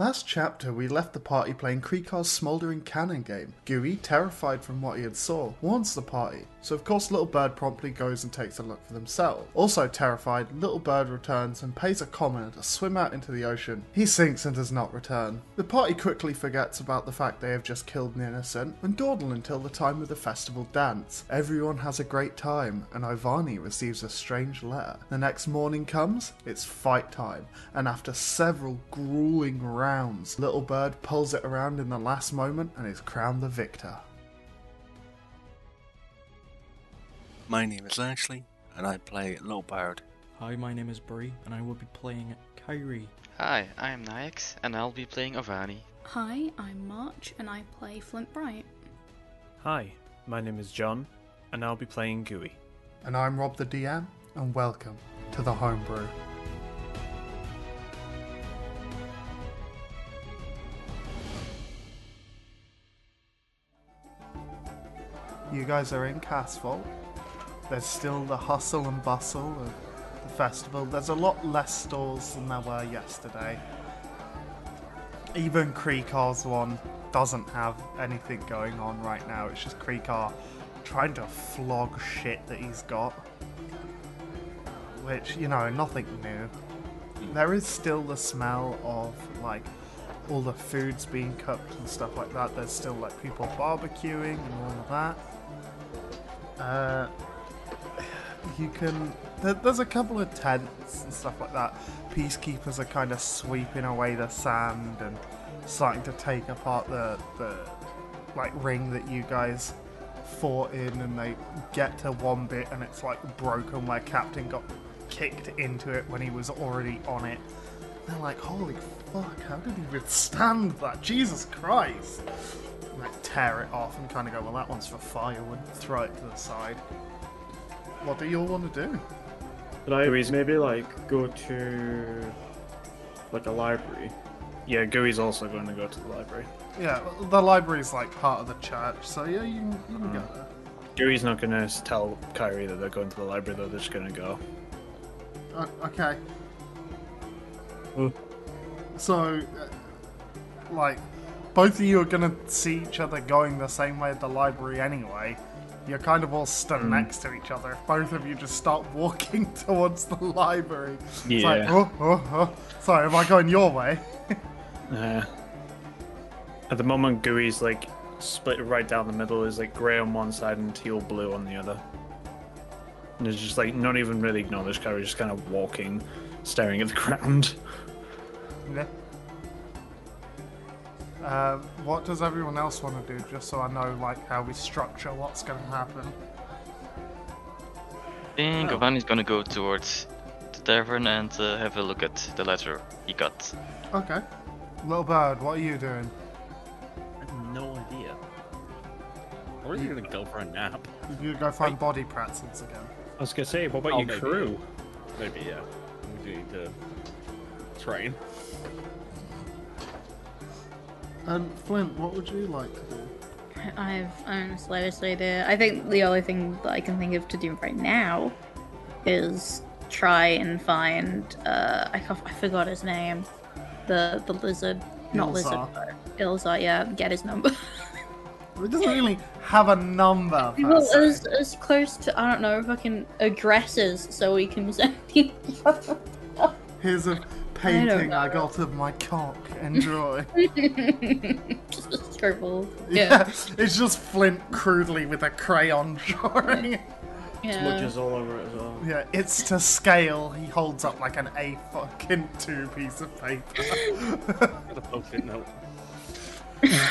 Last chapter, we left the party playing Krikar's smouldering cannon game. Gooey, terrified from what he had saw, warns the party. So of course Little Bird promptly goes and takes a look for themselves. Also terrified, Little Bird returns and pays a commoner to swim out into the ocean. He sinks and does not return. The party quickly forgets about the fact they have just killed an innocent and dawdle until the time of the festival dance. Everyone has a great time and Ivani receives a strange letter. The next morning comes, it's fight time, and after several grueling rounds, Little Bird pulls it around in the last moment and is crowned the victor. My name is Ashley, and I play Little Bird. Hi, my name is Brie, and I will be playing Kyrie. Hi, I'm Nyax, and I'll be playing Avani. Hi, I'm March, and I play Flint Bright. Hi, my name is John, and I'll be playing Gooey. And I'm Rob the DM, and welcome to the Homebrew. You guys are in Castle. There's still the hustle and bustle of the festival. There's a lot less stalls than there were yesterday. Even Creekar's one doesn't have anything going on right now. It's just Creekar trying to flog shit that he's got. Which, you know, nothing new. There is still the smell of, like, all the foods being cooked and stuff like that. There's still, like, people barbecuing and all of that. Uh, you can. There, there's a couple of tents and stuff like that. Peacekeepers are kind of sweeping away the sand and starting to take apart the the like ring that you guys fought in, and they get to one bit and it's like broken where Captain got kicked into it when he was already on it. They're like, holy fuck, how did he withstand that? Jesus Christ! And like tear it off and kind of go, well, that one's for firewood. Throw it to the side. What do you all want to do? Could I maybe like go to like a library? Yeah, Gooey's also going to go to the library. Yeah, the library's like part of the church, so yeah, you can, you can go there. Gooey's not going to tell Kyrie that they're going to the library, though. They're just going to go. Uh, okay. Hmm. So, uh, like, both of you are gonna see each other going the same way at the library anyway. You're kind of all stood Hmm. next to each other. If both of you just start walking towards the library, it's like, Yeah. oh, oh, oh. Sorry, am I going your way? Uh, at the moment, Gooey's like split right down the middle. Is like grey on one side and teal blue on the other. And it's just like not even really acknowledged Kyrie, just kind of walking, staring at the ground. Yeah. Um, what does everyone else want to do, just so I know like how we structure what's going to happen? I think Avani's gonna go towards the tavern and uh, have a look at the letter he got. Okay. Little bird, what are you doing? I have no idea. Or are you gonna go for a nap? you're going go find body pretzels again. I was gonna say, what about Oh, your maybe. crew? Maybe, yeah. We need to train. And Flint, what would you like to do? I have um, slightest idea. I think the only thing that I can think of to do right now is try and find. Uh, I, can't- I forgot his name. The the lizard, not lizard, Ilzar. Yeah, get his number. It doesn't really have a number. well, se. as, as close to I don't know, fucking aggressors, so we can send him. Here's a painting I, got of my cock. Enjoy. Just a scribble. yeah. Yeah. it's just Flint crudely with a crayon drawing. it. yeah. Smudges all over it as well. Yeah, it's to scale. He holds up like an A fucking two piece of paper. Got a post-it note.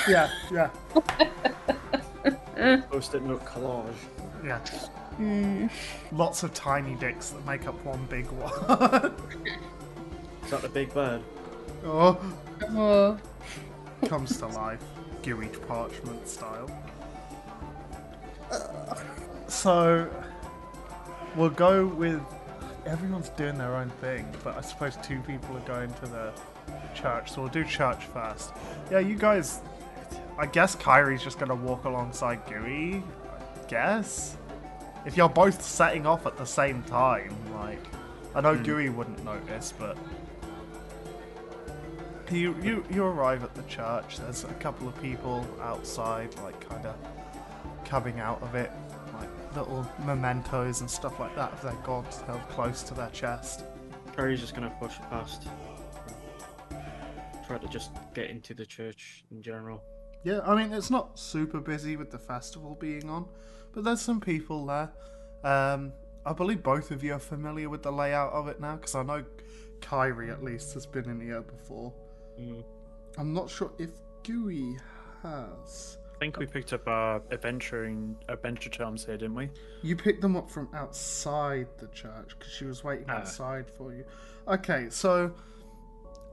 yeah, yeah, Post-it note collage. yeah. Mm. Lots of tiny dicks that make up one big one. Is that the big bird? oh, Oh. comes to life, gooey parchment style. So, we'll go with. Everyone's doing their own thing, but I suppose two people are going to the church, so we'll do church first. Yeah, you guys. I guess Kyrie's just gonna walk alongside Gooey. I guess. If you're both setting off at the same time, like. I know hmm. Gooey wouldn't notice, but. You, you you arrive at the church. There's a couple of people outside, like kind of coming out of it, like little mementos and stuff like that of their gods held close to their chest. Kyrie's just gonna push past. Try to just get into the church in general. Yeah, I mean it's not super busy with the festival being on, but there's some people there. Um, I believe both of you are familiar with the layout of it now, because I know Kyrie at least has been in here before. Mm. I'm not sure if Gooey has. I think we picked up our adventuring adventure charms here, didn't we? You picked them up from outside the church because she was waiting Ah. outside for you. Okay, so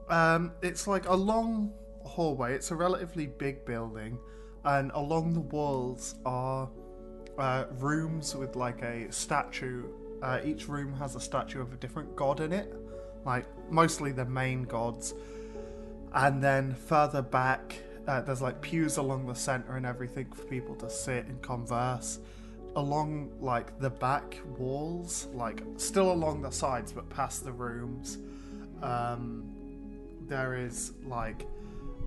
um, it's like a long hallway. It's a relatively big building, and along the walls are uh, rooms with like a statue. Uh, each room has a statue of a different god in it, like mostly the main gods. And then further back, uh, there's like pews along the center and everything for people to sit and converse. Along like the back walls, like still along the sides but past the rooms, um, there is like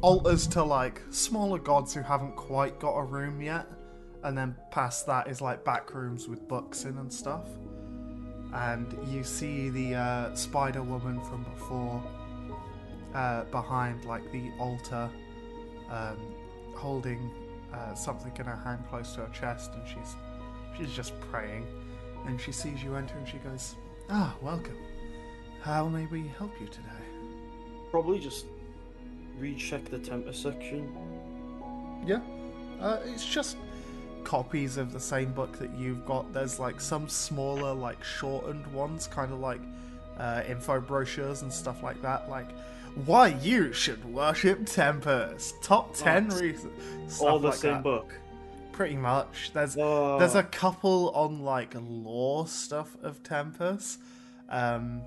altars to like smaller gods who haven't quite got a room yet, and then past that is like back rooms with books in and stuff. And you see the uh, Spider Woman from before uh, behind like the altar, um, holding uh, something in her hand close to her chest, and she's she's just praying. And she sees you enter, and she goes, "Ah, welcome. How may we help you today?" Probably just recheck the Tempest section. Yeah, uh, it's just copies of the same book that you've got. There's like some smaller, like shortened ones, kind of like uh, info brochures and stuff like that. Like why you should worship Tempest. Top ten Oh, reasons. All the like same that. book. Pretty much. There's Oh. there's a couple on like lore stuff of Tempest, um,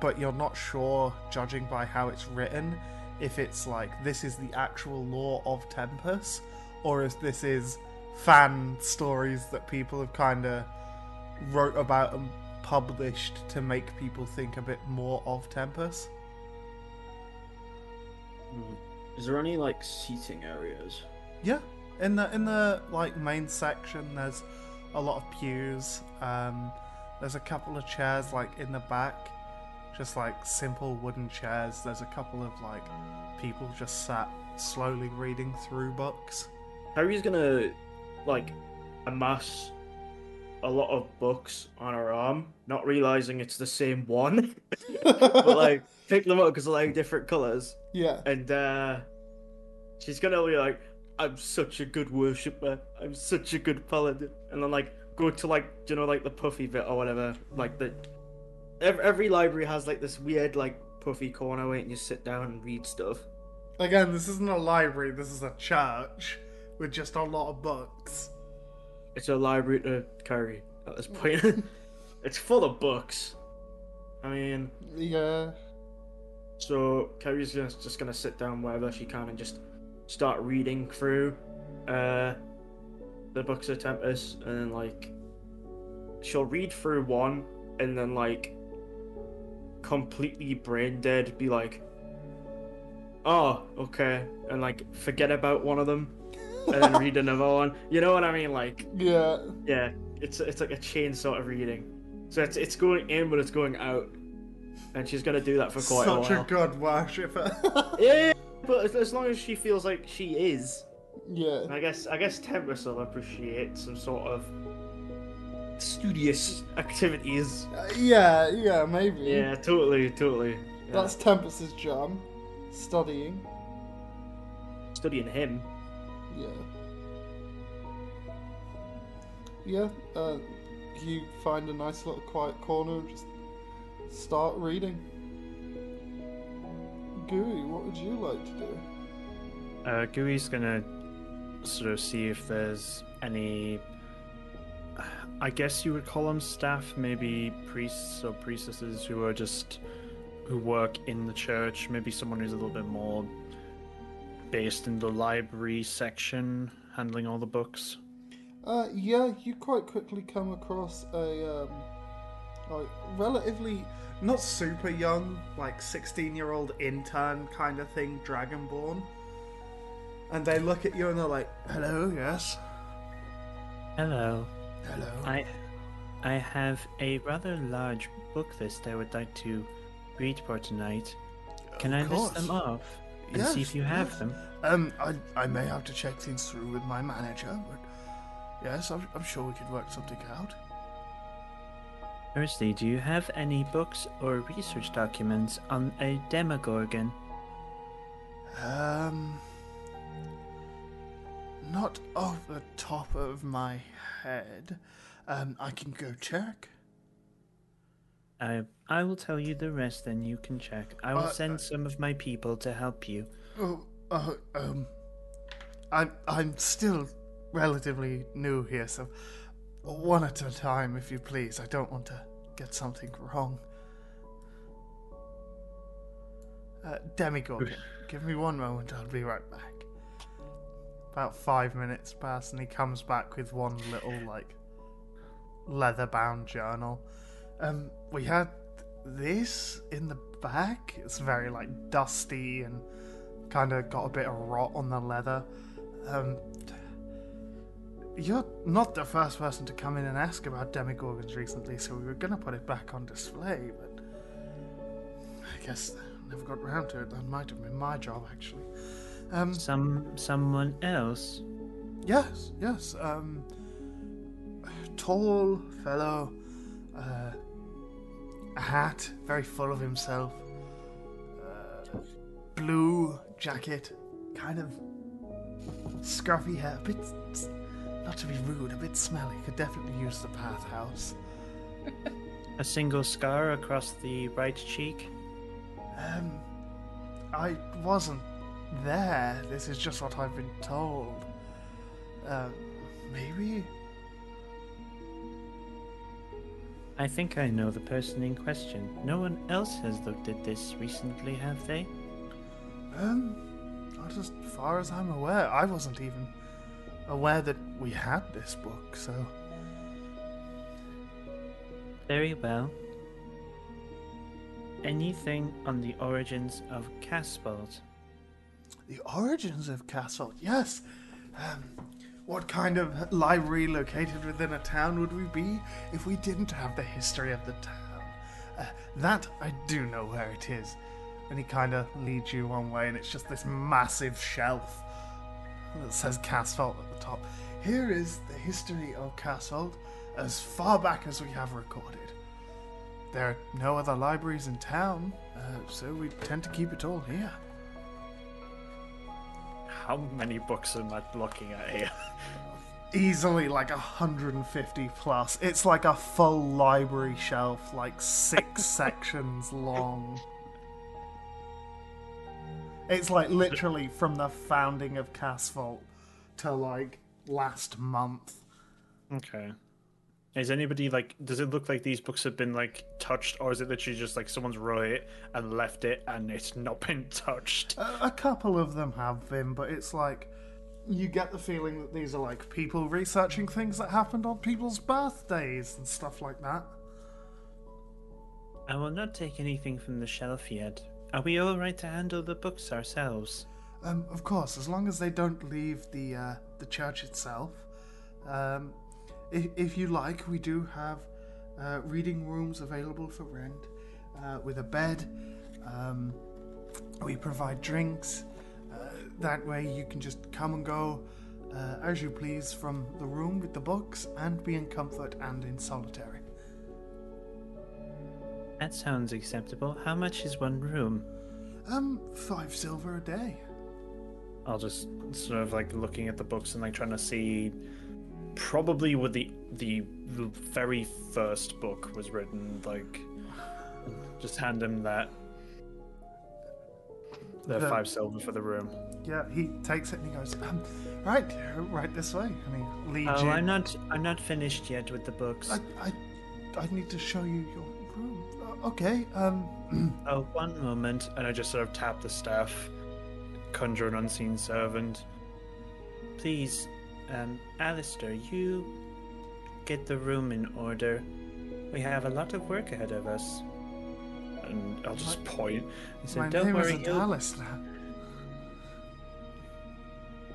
but you're not sure, judging by how it's written, if it's like this is the actual lore of Tempest, or if this is fan stories that people have kind of wrote about and published to make people think a bit more of Tempest. Hmm. Is there any like seating areas? Yeah, in the in the like main section, there's a lot of pews. Um, there's a couple of chairs like in the back, just like simple wooden chairs. There's a couple of like people just sat slowly reading through books. Harry's gonna like amass a lot of books on her arm, not realizing it's the same one, but like pick them up because they're like different colors, Yeah. and uh she's gonna be like, "I'm such a good worshipper. I'm such a good paladin," and then like go to like you know like the puffy bit or whatever, like the every, every library has like this weird like puffy corner where you can just sit down and read stuff. Again, this isn't a library. This is a church with just a lot of books. It's a library to Kyrie at this point. it's full of books. I mean, Yeah. So Kyrie's just, just gonna sit down wherever she can and just start reading through uh, the books of Tempest, and then like she'll read through one, and then like completely brain dead, be like, "Oh, okay," and like forget about one of them, and then read another one. You know what I mean? Like, Yeah. yeah, it's it's like a chain sort of reading. So it's it's going in, but it's going out, and she's gonna do that for quite Such a while. Such a good worshipper. Yeah, but as, as long as she feels like she is, yeah. I guess I guess Tempest will appreciate some sort of studious activities. Uh, yeah, yeah, maybe. Yeah, totally, totally. Yeah. That's Tempest's jam. Studying. studying him. Yeah. Yeah, uh, you find a nice little quiet corner and just start reading. Gooey, what would you like to do? Uh, Gooey's gonna sort of see if there's any. I guess you would call them staff, maybe priests or priestesses who are just who work in the church. Maybe someone who's a little bit more based in the library section, handling all the books. Uh, yeah, you quite quickly come across a um, like, relatively not super young, like 16 year old intern kind of thing, Dragonborn. And they look at you and they're like, hello, yes. Hello. Hello. I I have a rather large book list I would like to read for tonight. Can I Of list them off and see if you have yes. them? Um, I, I may have to check things through with my manager, but yes, I'm, I'm sure we could work something out. Firstly, do you have any books or research documents on a Demogorgon? Um, not off the top of my head. Um, I can go check. I I will tell you the rest, then you can check. I will Uh, send some of my people to help you. Oh, uh, um, I'm I'm still relatively new here, so one at a time, if you please. I don't want to get something wrong. Uh, Demogorgon, give me one moment. I'll be right back. About five minutes pass, and he comes back with one little like leather-bound journal. Um, we had this in the back. It's very like dusty and kind of got a bit of rot on the leather. Um, you're not the first person to come in and ask about demogorgons recently, so we were gonna put it back on display, but I guess I never got round to it. That might have been my job, actually. Um, Some someone else. yes, yes. Um, tall fellow, uh, a hat, very full of himself. Uh, blue jacket, kind of scruffy hair, a bit, not to be rude, a bit smelly. Could definitely use the bathhouse. A single scar across the right cheek. Um, I wasn't there. This is just what I've been told. Uh, maybe. I think I know the person in question. No one else has looked at this recently, have they? Um, not as far as I'm aware. I wasn't even aware that we had this book, so. Very well. Anything on the origins of Caspalt? The origins of Castle, yes. Um, what kind of library located within a town would we be if we didn't have the history of the town? Uh, that I do know where it is. And he kind of leads you one way, and it's just this massive shelf that says Castle at the top. Here is the history of Castle as far back as we have recorded. There are no other libraries in town, uh, so we tend to keep it all here. How many books am I looking at here? easily like 150 plus. It's like a full library shelf, like six sections long. It's like literally from the founding of Casvault to like last month. Okay. Is anybody like? Does it look like these books have been like touched, or is it literally just like someone's wrote it and left it and it's not been touched? A, a couple of them have been, but it's like you get the feeling that these are like people researching things that happened on people's birthdays and stuff like that. I will not take anything from the shelf yet. Are we all right to handle the books ourselves? Um, of course, as long as they don't leave the uh, the church itself. Um, if, if you like, we do have uh, reading rooms available for rent uh, with a bed. Um, we provide drinks. Uh, that way, you can just come and go uh, as you please from the room with the books and be in comfort and in solitary. That sounds acceptable. How much is one room? Um, five silver a day. I'll just sort of like looking at the books and like trying to see probably what the the very first book was written like just hand him that the The- five silver for the room Yeah, he takes it and he goes, um, right, right this way, and he leads oh you. i'm not i'm not finished yet with the books I, I, I need to show you your Uh, okay. Um. oh one moment and i just sort of tap the staff conjure an unseen servant please um alistair you get the room in order We have a lot of work ahead of us. And I'll just point. He said, My Don't name worry, is he'll- Alistair.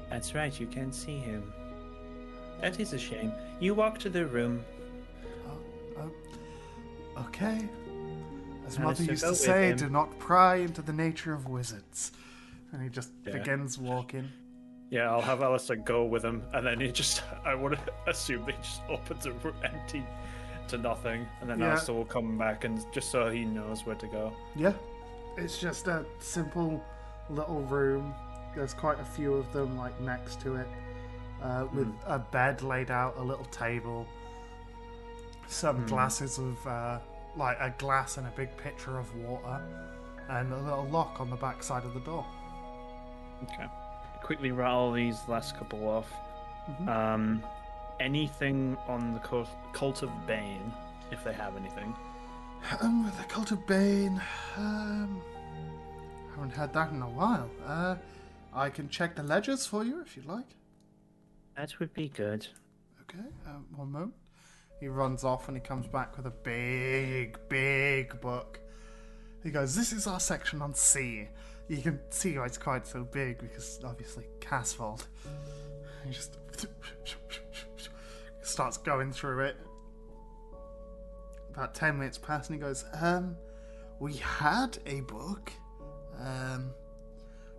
That's right, you can't see him. That is a shame. You walk to the room. Oh, okay. As Mother used to say, do not pry into the nature of wizards. And he just Yeah. begins walking. Yeah, I'll have Alistair go with him, and then he just, I would assume they just opens the room empty to nothing, and then Yeah. Alistair will come back, and just so he knows where to go. Yeah, it's just a simple little room. There's quite a few of them, like next to it, uh, with a bed laid out, a little table, some glasses of, uh, like a glass and a big pitcher of water, and a little lock on the back side of the door. Okay. Quickly rattle these last couple off. Mhm. Um, anything on the cult, cult of Bane, if they have anything. Um, the cult of Bane, um, haven't had that in a while. Uh, I can check the ledgers for you if you'd like. That would be good. Okay, um, one moment. He runs off and he comes back with a big, big book. He goes, This is our section on C. You can see why it's quite so big because obviously Casvold. He just starts going through it. About 10 minutes pass and he goes, Um, we had a book. Um,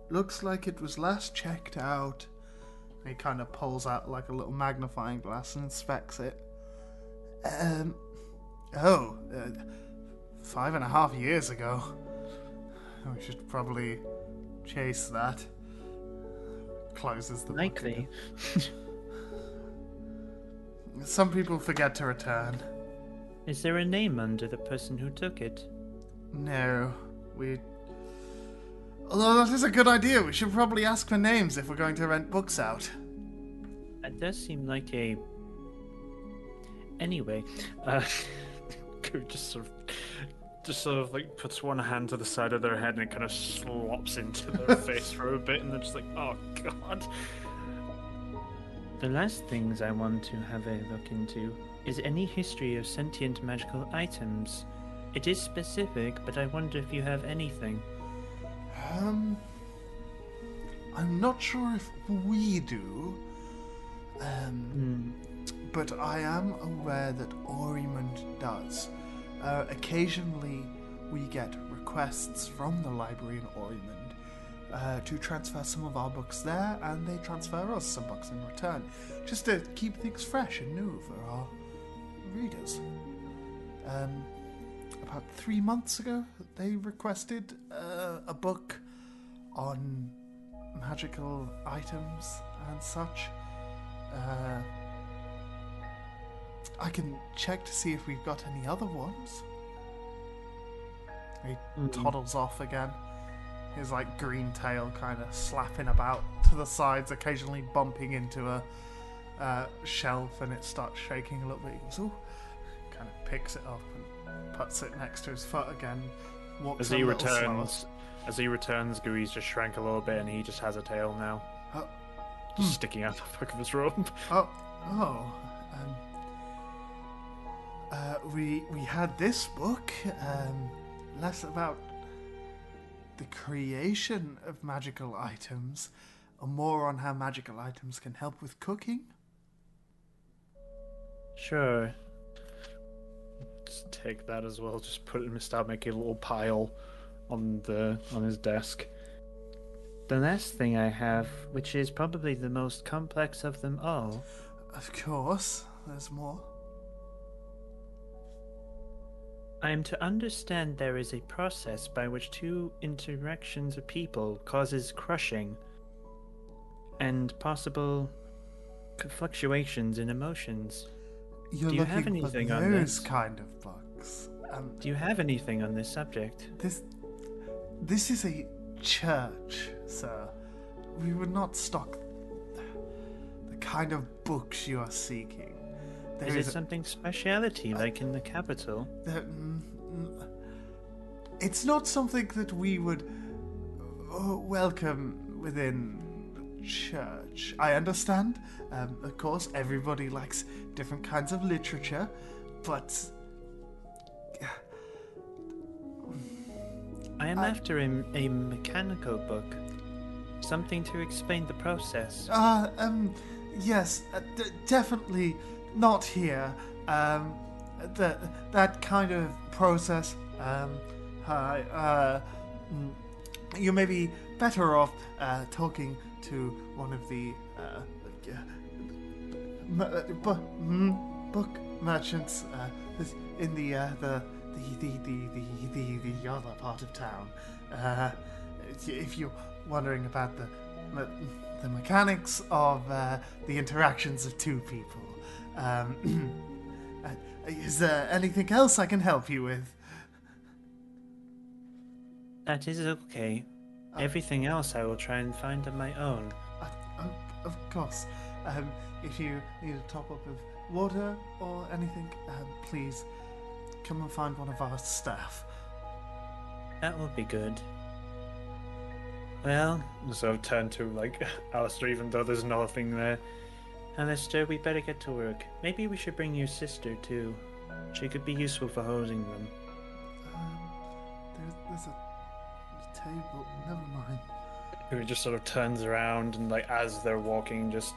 looks like it was last checked out. He kind of pulls out like a little magnifying glass and inspects it. Um, oh, uh, five and a half years ago. We should probably chase that. Closes the book Likely. Some people forget to return. Is there a name under the person who took it? No, we. Although that is a good idea, we should probably ask for names if we're going to rent books out. That does seem like a. Anyway, uh, just sort of, just sort of like puts one hand to the side of their head and it kind of slops into their face for a bit, and they're just like, "Oh God." The last things I want to have a look into is any history of sentient magical items. It is specific, but I wonder if you have anything. Um, I'm not sure if we do. Um, Hmm. But I am aware that Aurymond does. Uh, occasionally, we get requests from the library in Aurymond uh, to transfer some of our books there, and they transfer us some books in return, just to keep things fresh and new for our readers. Um, about three months ago, they requested uh, a book on magical items and such. Uh, I can check to see if we've got any other ones. He toddles off again. His like green tail kind of slapping about to the sides, occasionally bumping into a uh, shelf, and it starts shaking a little bit. He goes, "Ooh," kind of picks it up and puts it next to his foot again. Walks As he little slower. returns, as he returns, Gooey's just shrank a little bit, and he just has a tail now, Oh, just sticking out the back of his robe. Oh, oh. Um, uh, we we had this book, um, less about the creation of magical items, and more on how magical items can help with cooking. Sure. Just take that as well. Just put it and start making a little pile on the on his desk. The last thing I have, which is probably the most complex of them all, Of course, there's more. I am to understand there is a process by which two interactions of people causes crushing and possible fluctuations in emotions. You're Do you looking have for anything those on this? kind of books. Um, Do you have anything on this subject? This this is a church, sir. We would not stock the kind of books you are seeking. There is, is it a... something speciality uh, like in the capital? It's not something that we would uh, welcome within church. I understand. Um, of course, everybody likes different kinds of literature, but. I am I... after a, a, mechanical book. Something to explain the process. Ah, uh, um, yes, uh, d- definitely not here. Um, that that kind of process. Um, uh, mm, you may be better off uh, talking to one of the uh, uh, mm, book merchants uh, in the uh, the, the, the, the, the, the the other part of town. If you're wondering about the the mechanics of the interactions of two people, um, uh, is there anything else I can help you with? That is okay. Everything else I will try and find on my own. Uh, of, of course. Um, if you need a top up of water or anything, um, please come and find one of our staff. That will be good. Well, sort of turn to like Alistair, even though there's nothing there. Alistair, we better get to work. Maybe we should bring your sister too. She could be useful for hosing them. Um, there's, there's a table. Never mind. Who just sort of turns around and like as they're walking, just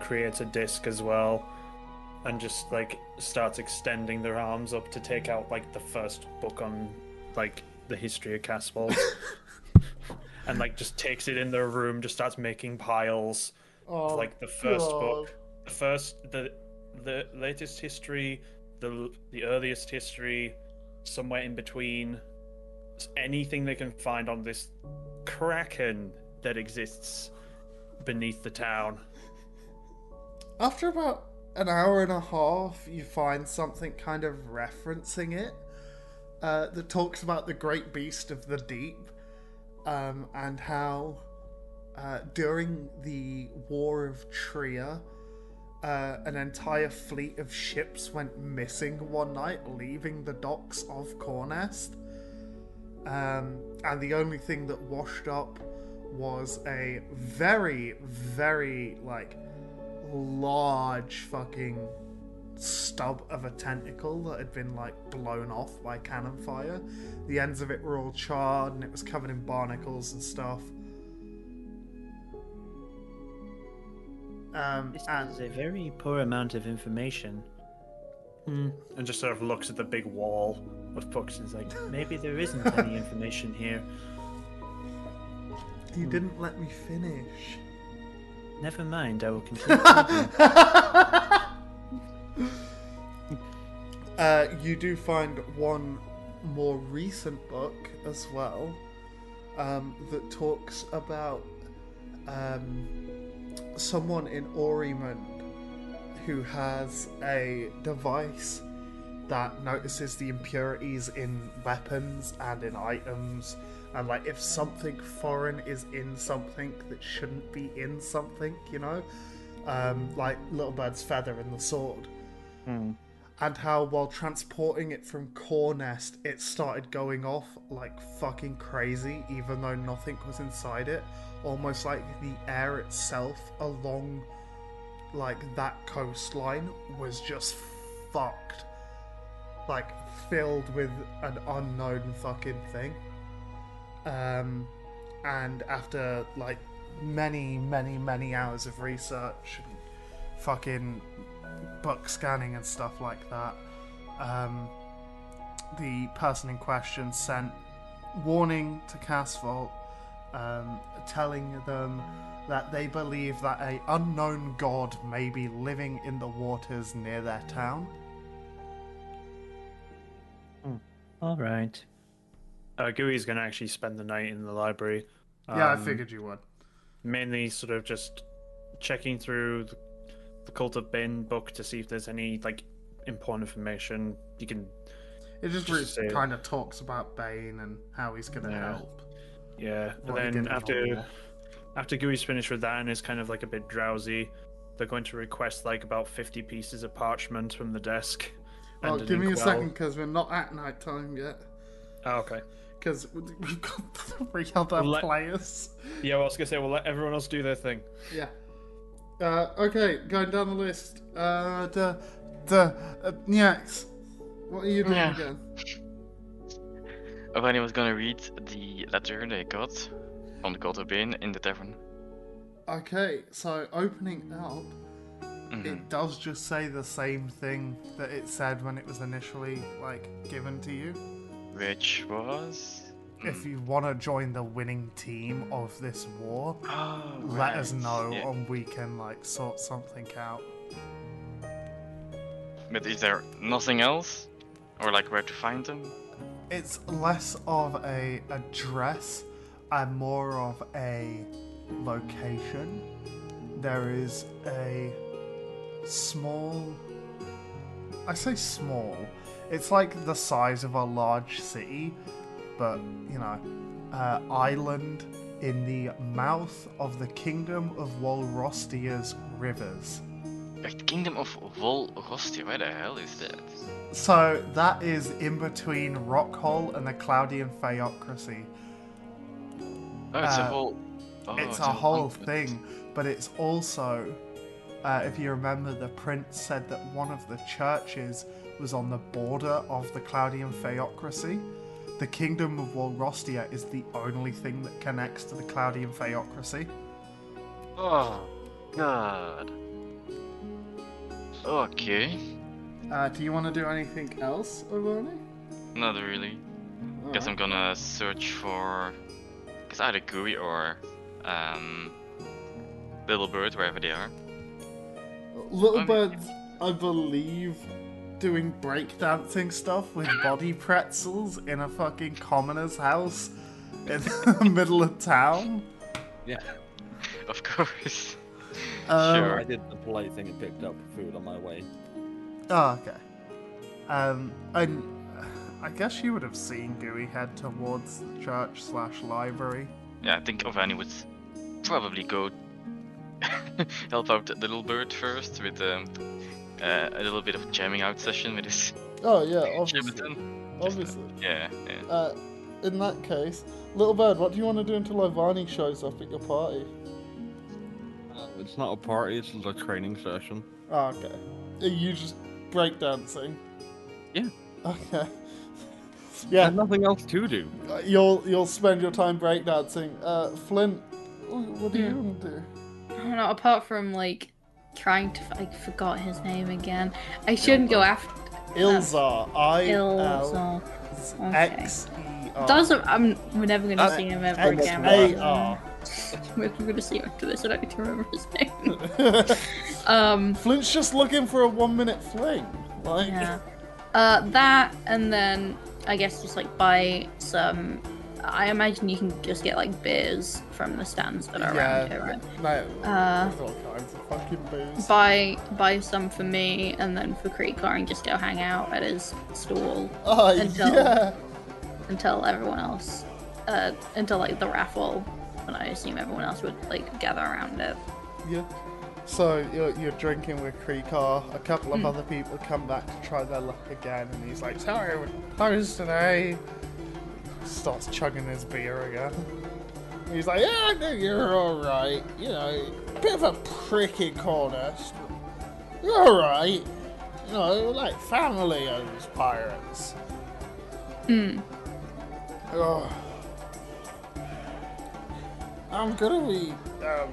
creates a disc as well, and just like starts extending their arms up to take out like the first book on like the history of Castle. and like just takes it in their room, just starts making piles. Oh, like the first book, the first, the the latest history, the the earliest history, somewhere in between, anything they can find on this kraken that exists beneath the town. After about an hour and a half, you find something kind of referencing it uh, that talks about the great beast of the deep um, and how uh, during the War of Tria, uh, an entire fleet of ships went missing one night, leaving the docks of Cornest. Um, and the only thing that washed up was a very, very, like, large fucking stub of a tentacle that had been like blown off by cannon fire. The ends of it were all charred and it was covered in barnacles and stuff. Um, This and is a very poor amount of information. Hmm. And just sort of looks at the big wall of books and is like, maybe there isn't any information here. you didn't let me finish. Never mind, I will continue. Uh, you do find one more recent book as well um, that talks about um, someone in Aurymond who has a device that notices the impurities in weapons and in items. And like if something foreign is in something that shouldn't be in something you know? Um, like little bird's feather in the sword. And how while transporting it from Cornest, it started going off like fucking crazy, even though nothing was inside it. Almost like the air itself along like that coastline was just fucked. Like filled with an unknown fucking thing. Um and after like many, many, many hours of research and fucking book scanning and stuff like that, um, the person in question sent warning to Casvault, um, telling them that they believe that a unknown god may be living in the waters near their town. All right. Uh, Gooey's gonna actually spend the night in the library. yeah, I um, figured you would. Mainly, sort of just checking through the, the Cult of Bane book to see if there's any like important information you can. It just, just really kind of talks about Bane and how he's going to Yeah. help. Yeah, and did then the after war. after Gooey's finished with that and is kind of like a bit drowsy, they're going to request like about fifty pieces of parchment from the desk. Oh, and give me a inkwell. second because we're not at night time yet. Oh, okay. Because we've got three other Well, let- players. Yeah, well, I was gonna say we'll let everyone else do their thing. Yeah. Uh, okay, going down the list. Uh, the the uh, Nyax. What are you doing Yeah. again? Avani was gonna read the letter they got from the Cult of Bane in the tavern. Okay, so opening up, Mhm. it does just say the same thing that it said when it was initially like given to you. Which was. If you want to join the winning team of this war, Oh, let us know yeah. and we can like sort something out. But is there nothing else? Or like where to find them? It's less of a address and more of a location. There is a small. I say small. It's like the size of a large city, but you know, uh, island in the mouth of the kingdom of Walrostia's rivers. The Kingdom of Vol Rostia, where the hell is that? So that is in between Rockhole and the Cloudian Theocracy. Oh, it's a Uh, whole. Oh, it's a whole thing, but it's also, uh, if you remember, the prince said that one of the churches was on the border of the Cloudian Theocracy. The kingdom of Walrostia is the only thing that connects to the Cloudian Theocracy. Oh, God. Okay. Uh, do you want to do anything else, Ovoni? Not really. Guess I'm gonna search for. Guess either Gooey or. Um. Little Bird, wherever they are. Little I'm- Bird's, I believe, doing breakdancing stuff with body pretzels in a fucking commoner's house in the middle of town. Yeah, Of course. Um, Sure. I did the polite thing and picked up food on my way. Oh, okay. Um, and I guess you would have seen Gooey head towards the church slash library. Yeah, I think Ovani would probably go help out the little bird first with um, uh, a little bit of jamming out session with his Oh yeah, Jimison. obviously. Yeah, yeah. Uh, in that case, Little Bird, what do you want to do until Ivani shows up at your party? Uh, it's not a party, it's just a training session. Oh, okay. Are you just breakdancing? Yeah. Okay. Yeah, There's nothing else to do. Uh, You'll you'll spend your time breakdancing. Uh, Flint, what do you Hmm. want to do? I don't know, apart from like trying to I forgot his name again. I shouldn't go after Ilzar. I L Ilzar. X E R. Doesn't I'm we're never gonna Uh, see him ever X again. A R. We're gonna see after this, I don't need to remember his name. um Flint's just looking for a one minute fling. Like, yeah. Uh that and then I guess just like buy some I imagine you can just get like beers from the stands that are around here, right? no, Uh there's all kinds of fucking booze. buy buy some for me and then for Creekar and just go hang out at his stall Oh until- yeah. until everyone else uh until like the raffle and I assume everyone else would like gather around it. Yeah. So you're, you're drinking with Creekar. A couple of other people come back to try their luck again, and he's like, "Sorry, we're today." Starts chugging his beer again. He's like, "Yeah, I know you're all right. You know, bit of a pricky but You're all right. You know, like family owns pirates." Hmm. Oh. I'm gonna be um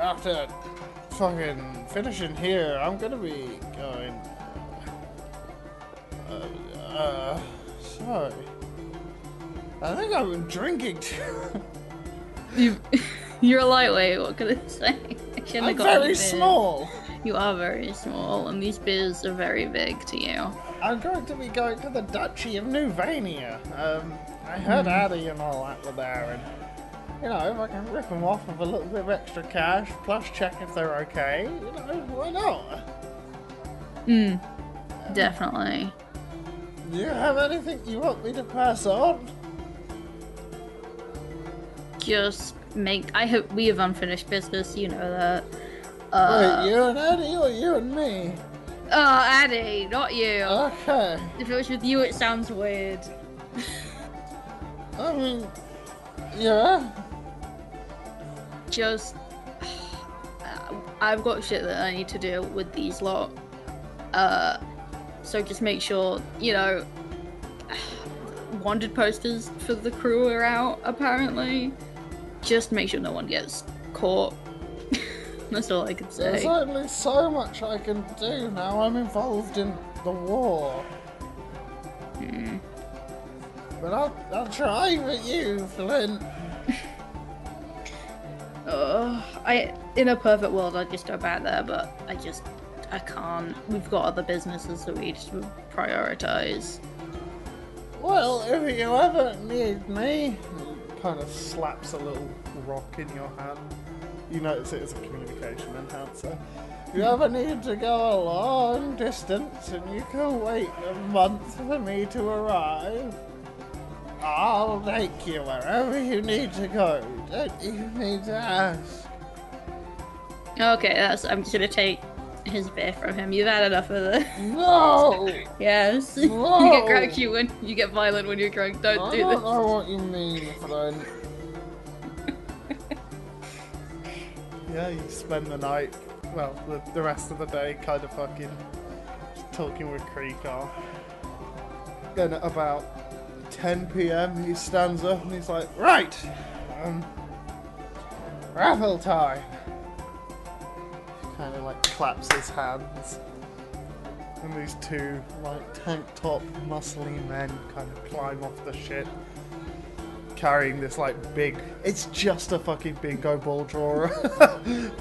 after fucking finishing here. I'm gonna be going. Uh, uh sorry. I think I've been drinking too. You you're a lightweight, what can I say? I I'm very small. You are very small and these beers are very big to you. I'm going to be going to the Duchy of Newvania. Um, I heard Addy and all that were there, and you know, if I can rip them off with a little bit of extra cash, plus check if they're okay, you know, why not? Hmm. Definitely. Do you have anything you want me to pass on? Just make I hope we have unfinished business, you know that. Uh, Wait, you and Addy or you and me? Oh, Addy, not you. Okay. if it was with you, it sounds weird. I mean, yeah. Just. I've got shit that I need to do with these lot. Uh, so just make sure, you know, wanted posters for the crew are out, apparently. Just make sure no one gets caught. That's all I can say. There's only so much I can do now. I'm involved in the war. Hmm. But I'll, I'll try for you, Flint. Uh, I in a perfect world I'd just go back there, but I just I can't. We've got other businesses that we just prioritize. Well, if you ever need me, kind of slaps a little rock in your hand. You notice it is a communication enhancer. You ever need to go a long distance and you can wait a month for me to arrive, I'll take you wherever you need to go. Don't even need to ask. Okay, that's. I'm just gonna take his beer from him. You've had enough of it. No! yes. you get cranky when you get violent when you're drunk. Don't I do don't this. know what you mean, Flint. yeah, you spend the night, well, the, the rest of the day kind of fucking talking with Creekar. Then at about 10 pm, he stands up and he's like, Right! Um, raffle time! Kind of like claps his hands. And these two, like, tank top, muscly men kind of climb off the ship, carrying this, like, big. It's just a fucking bingo ball drawer.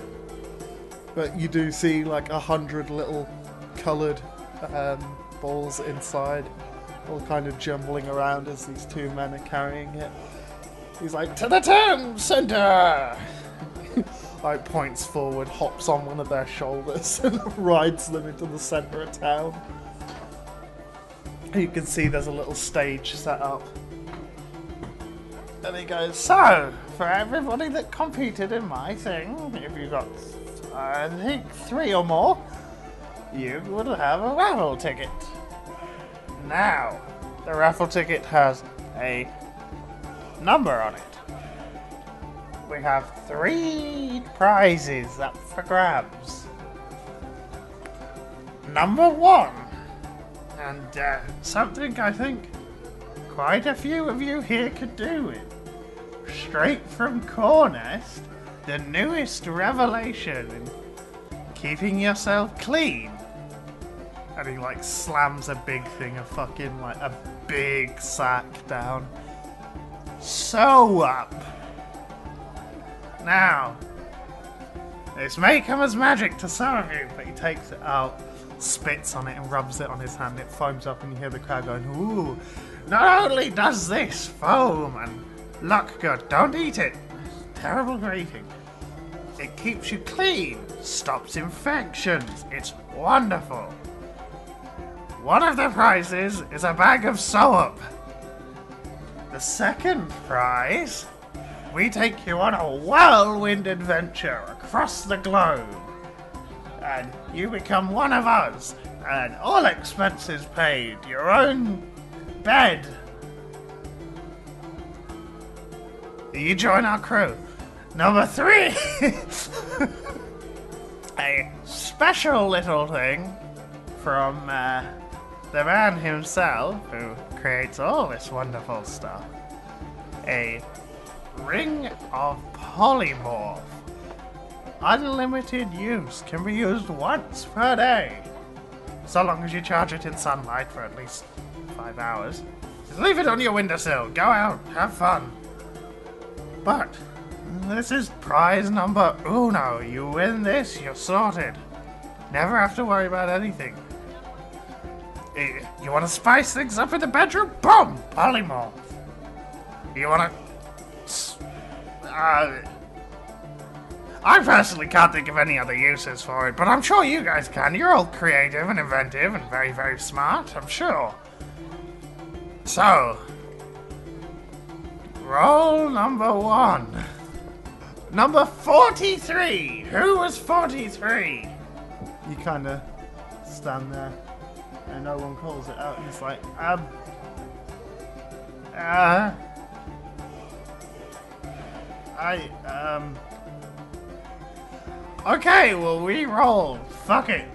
but you do see, like, a hundred little coloured um, balls inside, all kind of jumbling around as these two men are carrying it. He's like, To the town centre! like points forward, hops on one of their shoulders, and rides them into the centre of town. You can see there's a little stage set up. And he goes, So, for everybody that competed in my thing, if you got, I think, three or more, you would have a raffle ticket. Now, the raffle ticket has a number on it we have three prizes up for grabs. Number one, and uh, something I think quite a few of you here could do with. Straight from Cornest, the newest revelation in keeping yourself clean. And he like slams a big thing of fucking like a big sack down. So up. Now, this may come as magic to some of you, but he takes it out, spits on it, and rubs it on his hand. It foams up, and you hear the crowd going, Ooh, not only does this foam and look good, don't eat it. Terrible grating. It keeps you clean, stops infections. It's wonderful. One of the prizes is a bag of soap. The second prize we take you on a whirlwind adventure across the globe. And you become one of us, and all expenses paid, your own bed. You join our crew. Number three, a special little thing from uh, the man himself who creates all this wonderful stuff. A Ring of Polymorph. Unlimited use can be used once per day. So long as you charge it in sunlight for at least five hours. Just leave it on your windowsill. Go out, have fun. But this is prize number uno. You win this, you're sorted. Never have to worry about anything. Eh, You want to spice things up in the bedroom? Boom! Polymorph. You want to uh, I personally can't think of any other uses for it, but I'm sure you guys can. You're all creative and inventive and very, very smart, I'm sure. So, roll number one. Number 43! Who was 43? You kind of stand there and no one calls it out, and it's like, um. Uh. I, um. Okay, well, we roll. Fuck it.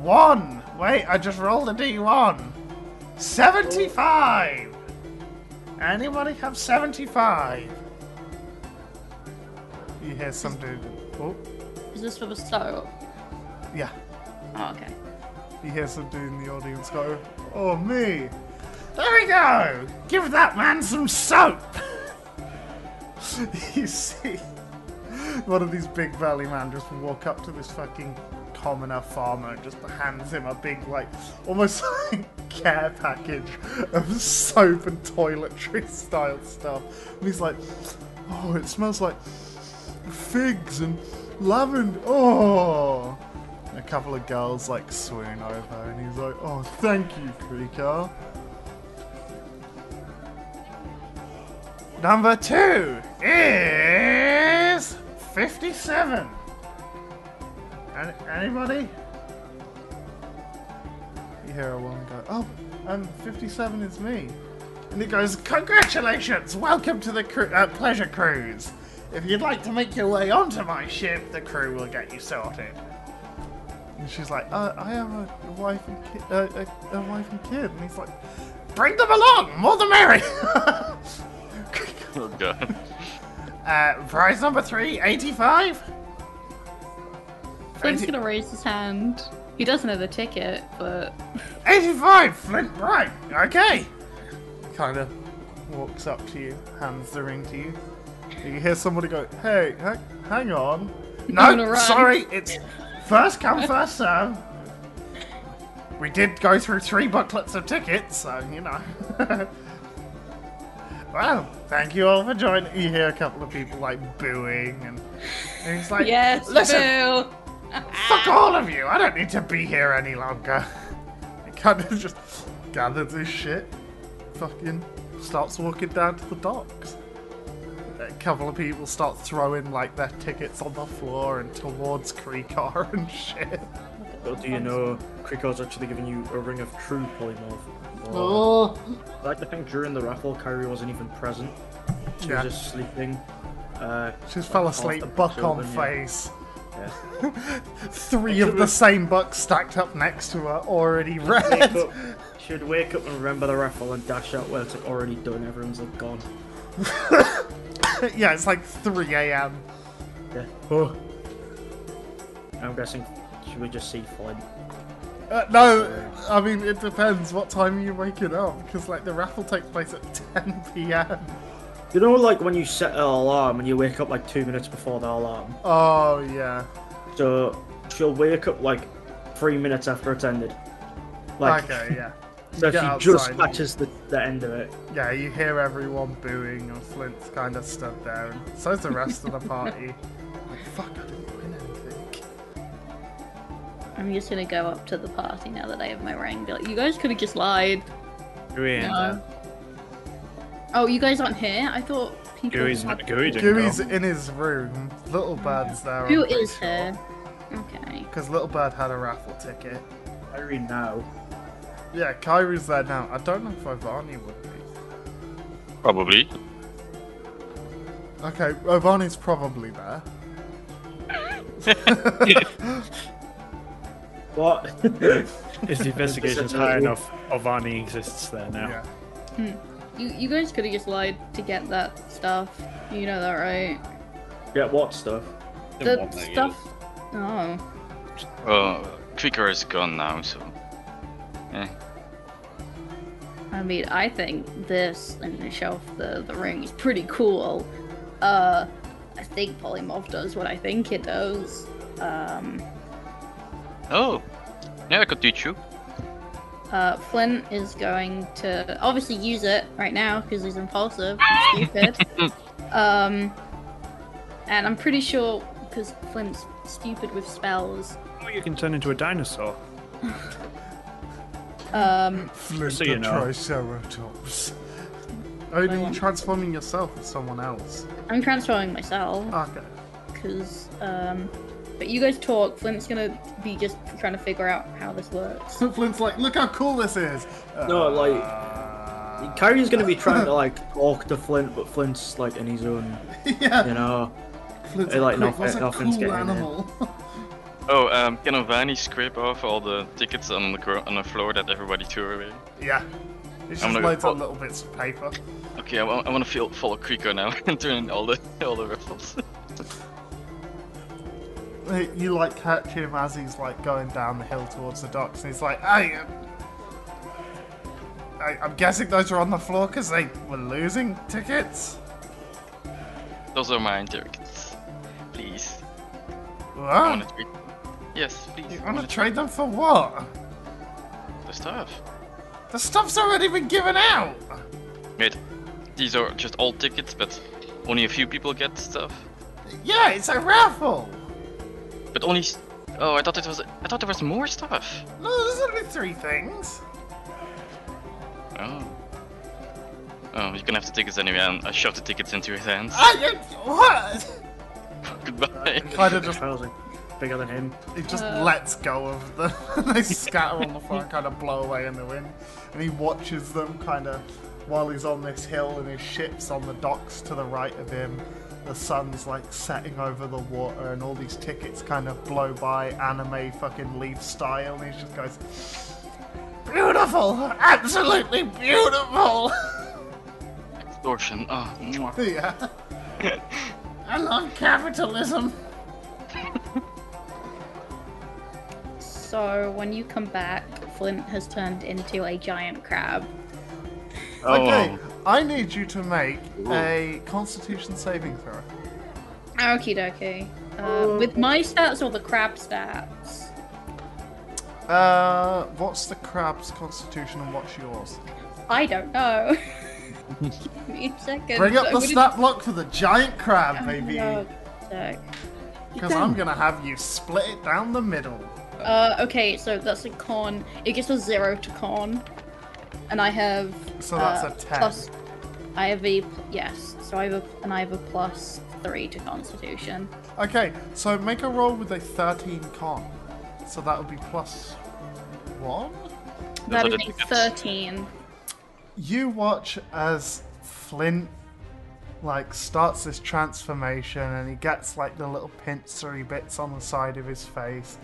One. Wait, I just rolled a d1. 75! Anybody have 75? You hear some dude. Oh, Is this for the start? yeah. Oh, okay. You hear some dude in the audience go, Oh, me! There we go! Give that man some soap! you see one of these big valley man just walk up to this fucking commoner farmer and just hands him a big, like, almost like care package of soap and toiletry style stuff. And he's like, Oh, it smells like figs and lavender. Oh! A couple of girls like swoon over, and he's like, "Oh, thank you, Krika." Number two is fifty-seven. Any- anybody? You hear a woman go, "Oh, um, fifty-seven is me," and it goes, "Congratulations! Welcome to the cru- uh, pleasure cruise. If you'd like to make your way onto my ship, the crew will get you sorted." And she's like, uh, I have a wife and kid, uh, a, a wife and kid. And he's like, bring them along, more the merry. Oh god. uh, prize number three, 85? Flint's 80 gonna raise his hand. He doesn't have the ticket, but 85, Flint, right, okay. Kind of walks up to you, hands the ring to you. You hear somebody go, hey, hang, hang on. No, sorry, it's first come, first serve. We did go through three booklets of tickets, so, you know. well, thank you all for joining. You hear a couple of people, like, booing, and, and he's like, yes, listen, boo. Fuck all of you! I don't need to be here any longer. He kind of just gathers his shit, fucking starts walking down to the docks. Couple of people start throwing like their tickets on the floor and towards Creekar and shit. But do you know Krikar's actually giving you a ring of true polymorph? Oh, I like to think during the raffle, Kyrie wasn't even present. She Yeah. was just sleeping. Uh, she just fell asleep, buck on open, face. Yeah. Three of the same bucks stacked up next to her, already red. up, she'd wake up and remember the raffle and dash out where it's like already done. Everyone's like gone. yeah, it's like 3 a.m. Yeah. Oh. I'm guessing she would just see Flint. Uh, no, I mean it depends. What time you're you waking up? Because like the raffle takes place at 10 p.m. You know, like when you set an alarm and you wake up like two minutes before the alarm. Oh yeah. So she'll wake up like three minutes after it's ended. Like, okay, yeah. So You get she just outside. catches the, the end of it. Yeah, you hear everyone booing, and Flint's kind of stood there, and so's the rest of the party. Like, fuck, I didn't win anything. I'm just gonna go up to the party now that I have my ring. Be like, you guys could have just lied. Gooey ain't No. Oh, you guys aren't here? I thought people. Gooey's had- not Gooey didn't Gooey's go. in his room. Little Bird's there. Who is here? Okay. Because Little Bird had a raffle ticket. Kyrie now. Yeah, Kyrie's there now. I don't know if Ivani would be. Probably. Okay, Ivani's probably there. What? Is the investigation's high enough? Ovani exists there now. Yeah. You you guys could have just lied to get that stuff. You know that, right? Get what stuff? The what thing stuff. Oh. Well, Quicker is gone now, so. Eh. I mean, I think this and the shelf, the the ring is pretty cool. Uh, I think polymorph does what I think it does. Um, Oh! Yeah, I could teach you. uh, Flint is going to obviously use it right now because he's impulsive and stupid. um, and I'm pretty sure because Flint's stupid with spells. Oh, you can turn into a dinosaur. Um, Flint So you the know. Triceratops. Oh, then you're transforming yourself as someone else. I'm transforming myself. Okay. because um but you guys talk flint's gonna be just trying to figure out how this works Flint's like, look how cool this is. No, like- Uh, Kyrie's gonna be trying to like talk to Flint, but Flint's like in his own, yeah. you know. Flint's Hey, like, "Quick, nothing- what's a nothing's cool getting in animal? Oh, um, can Ovani scrape off all the tickets on the on the floor that everybody threw away? yeah. It's just loads of little bits of paper. Okay, I, I want to feel follow Kriko now and turn in all the all the riffles. You like catch him as he's like going down the hill towards the docks, and he's like, "Hey, uh, I, I'm guessing those are on the floor because they were losing tickets." Those are my tickets. Please. I What? Want to trade. Yes, please. You I want wanna trade them for what? the stuff. The stuff's already been given out. Wait, these are just old tickets, but only a few people get stuff. Yeah, it's a raffle. But only. Oh, I thought it was. I thought there was more stuff. No, there's only three things. Oh. Oh, you're gonna have the tickets anyway, and I shove the tickets into his hands. You, what? Goodbye. Kind of just Proposing. Bigger than him. He just Uh. lets go of them. they scatter on the floor and kind of blow away in the wind. And he watches them kind of while he's on this hill and his ship's on the docks to the right of him. The sun's like setting over the water and all these tickets kind of blow by anime fucking leaf style. And he just goes, Beautiful! Absolutely beautiful! Extortion. Oh, yeah. I love capitalism. So when you come back, Flint has turned into a giant crab. Okay, Oh. I need you to make a constitution saving throw. Okie dokie. Uh, with my stats or the crab stats? Uh, what's the crab's constitution and what's yours? I don't know. Give me a second. Bring up I'm the gonna- stat block for the giant crab, Oh, baby. Because I'm gonna have you split it down the middle. Uh, okay, so that's a con. It gets a zero to con, and I have. So that's uh, a 10. Plus, I have a pl- yes. So I have a and I have a plus three to Constitution. Okay, so make a roll with a 13 con. So that would be plus one. That would is the a tickets. thirteen. You watch as Flint like starts this transformation and he gets like the little pincery bits on the side of his face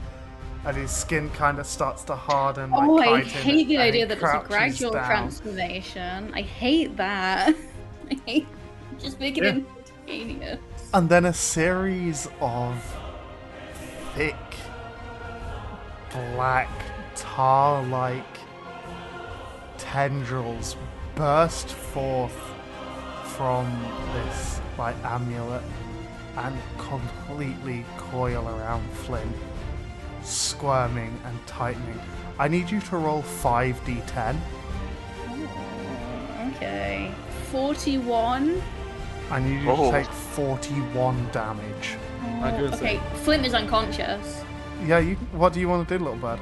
and his skin kind of starts to harden like oh, I hate the idea that it's a gradual down. transformation. I hate that. I hate just make it Yeah. instantaneous. And then a series of thick, black, tar like tendrils burst forth from this like amulet and completely coil around Flint, squirming and tightening. I need you to roll 5d10. Oh, okay. Forty-one. I need you Oh. to take 41 damage. I'm okay, Flint is unconscious. Yeah, you. What do you want to do, little bird?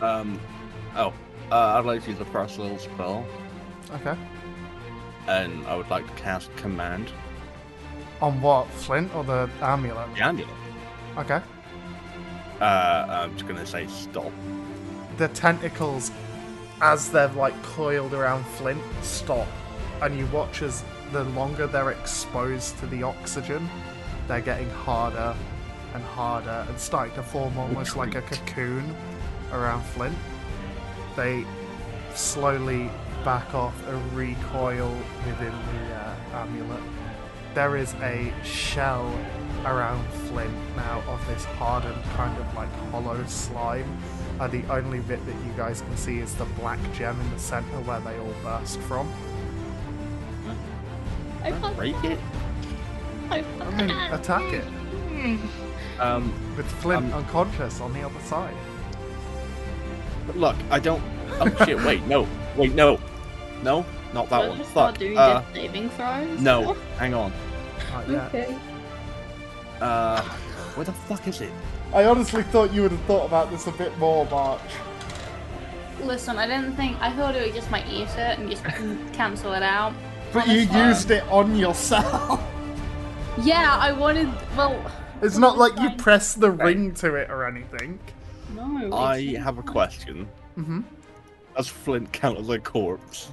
Um, oh, uh, I'd like to use a first level spell, Okay. and I would like to cast Command On what? Flint or the amulet? the amulet. Okay. Uh, I'm just gonna say stop. The tentacles, as they're like coiled around Flint, stop, and you watch as the longer they're exposed to the oxygen, they're getting harder and harder and starting to form almost like a cocoon around Flint. They slowly back off and recoil within the uh, amulet. There is a shell around Flint now of this hardened kind of like hollow slime. Uh, the only bit that you guys can see is the black gem in the center where they all burst from. I fuck- Break it. I I mean, attack it Um, with Flint Um, unconscious on the other side. but look, I don't. Oh shit! Wait, no, wait, no, no, not that Should I one. just start Fuck. doing Uh, death saving throws? no, hang on. Right, yeah. Okay. Uh, where the fuck is it? I honestly thought you would have thought about this a bit more, March. Listen, I didn't think. I thought it was just my eat it and just cancel it out. But you Honestly. used it on yourself. Yeah, I wanted. Well. It's not like you fine. press the ring to it or anything. No. I have a question. Mm-hmm. Does Flint count as a corpse?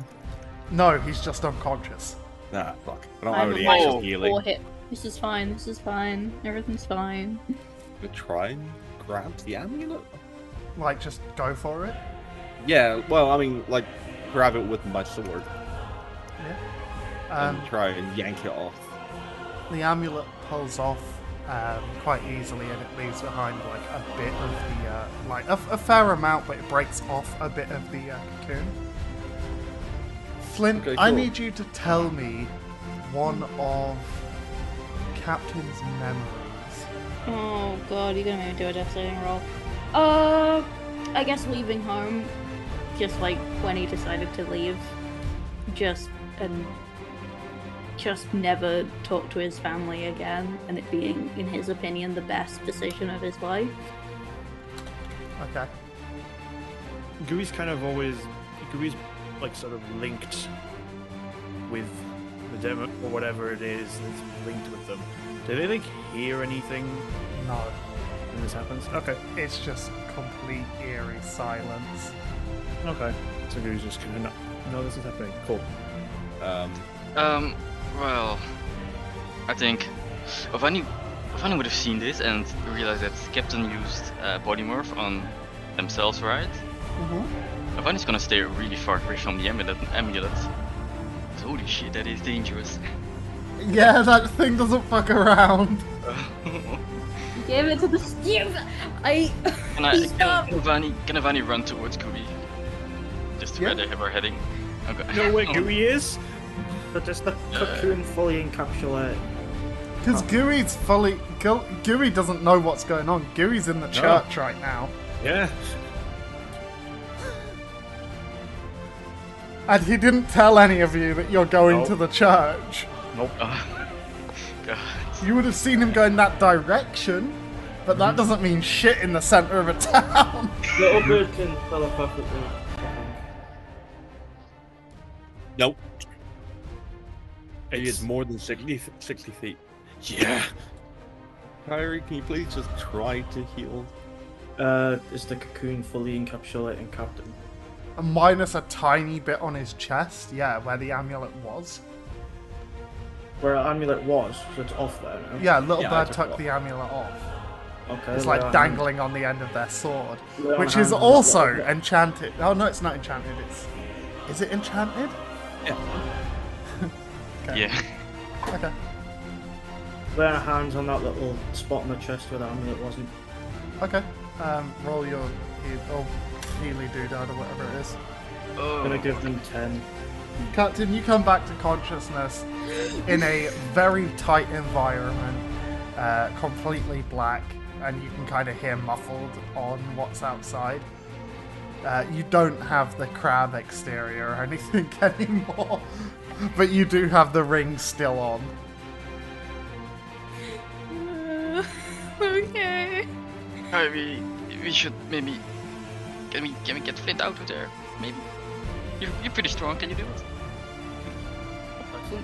No, he's just unconscious. Nah, fuck. I don't I have have any a minus extra healing. four hit. This is fine. This is fine. Everything's fine. We try and grab the amulet. Like, just go for it. Yeah, well, I mean, like, grab it with my sword Yeah. Um, and try and yank it off. the amulet pulls off um, quite easily, and it leaves behind like a bit of the uh, like a, a fair amount, but it breaks off a bit of the uh, cocoon. Flint, Okay, I need you to tell me one of Captain's memories. Oh god, you're gonna make me do a death saving roll. Uh, I guess leaving home, just like when he decided to leave, just and just never talk to his family again, and it being, in his opinion, the best decision of his life. Okay. Gooey's kind of always Gooey's like sort of linked with the demo or whatever it is that's linked with them. Do they like hear anything No, when this happens? Okay. it's just complete eerie silence. Okay. So Gooey's just kind of no, no, this is happening. Cool. Um, Um, well, I think Ovani, Ovani would have seen this and realized that Captain used uh, polymorph on themselves, right? Mm-hmm. Ovani's gonna stay really far away from the amulet. amulet. 'Cause Holy shit, that is dangerous. Yeah, that thing doesn't fuck around. Give it to the Steve. I. can, I, Stop. can, Ovani, can Ovani run towards Kubi? Just to Yeah. where they were heading. Okay. You know where Gooey is? But does the cocoon fully encapsulate? Because oh. Gooey's fully. Goo- Gooey doesn't know what's going on. Gooey's in the church right now. Yeah. And he didn't tell any of you that you're going Nope. to the church. Nope. Oh, God. You would have seen him go in that direction, but Mm-hmm. that doesn't mean shit in the center of a town. Little bird can telepathically. I think. nope. It's- more than 60, 60 feet. Yeah. Kyrie, can you please just try to heal? Uh, is the cocoon fully encapsulating Captain? Minus a tiny bit on his chest, yeah, where the amulet was. Where our amulet was, so it's off there now. Yeah, little Yeah, bird took it took off. the amulet off. Okay. It's like our dangling on the end of their sword, Lay which is on the- also enchanted. Oh no, it's not enchanted. It's is it enchanted? Okay. Yeah. Okay. Hand, lay our hands on that little spot on the chest where the amulet wasn't. Okay. Um, roll your he- oh, Healy doodad or whatever it is. Oh. I'm gonna give them ten. Captain, you come back to consciousness in a very tight environment, uh, completely black, and you can kind of hear muffled on what's outside. Uh, you don't have the crab exterior or anything anymore, but you do have the ring still on. okay. Alright, we we should maybe can we can we get Flint out of there? Maybe. You're, you're pretty strong. Can you do it?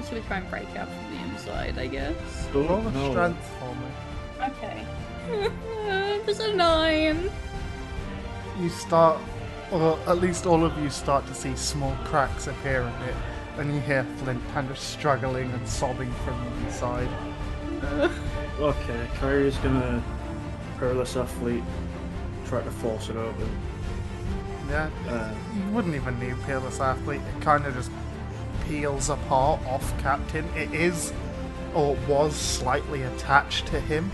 Should we try and break out from the inside? I guess. Roll a No. strength for me. Okay. There's a nine. You start, or at least all of you start to see small cracks appear in it, and you hear Flint kind of struggling and sobbing from the inside. Okay, Kyrie's gonna carelessly try to force it open. Yeah, Uh, you wouldn't even need peel Peerless Athlete. It kind of just peels apart off Captain. It is, or was, slightly attached to him.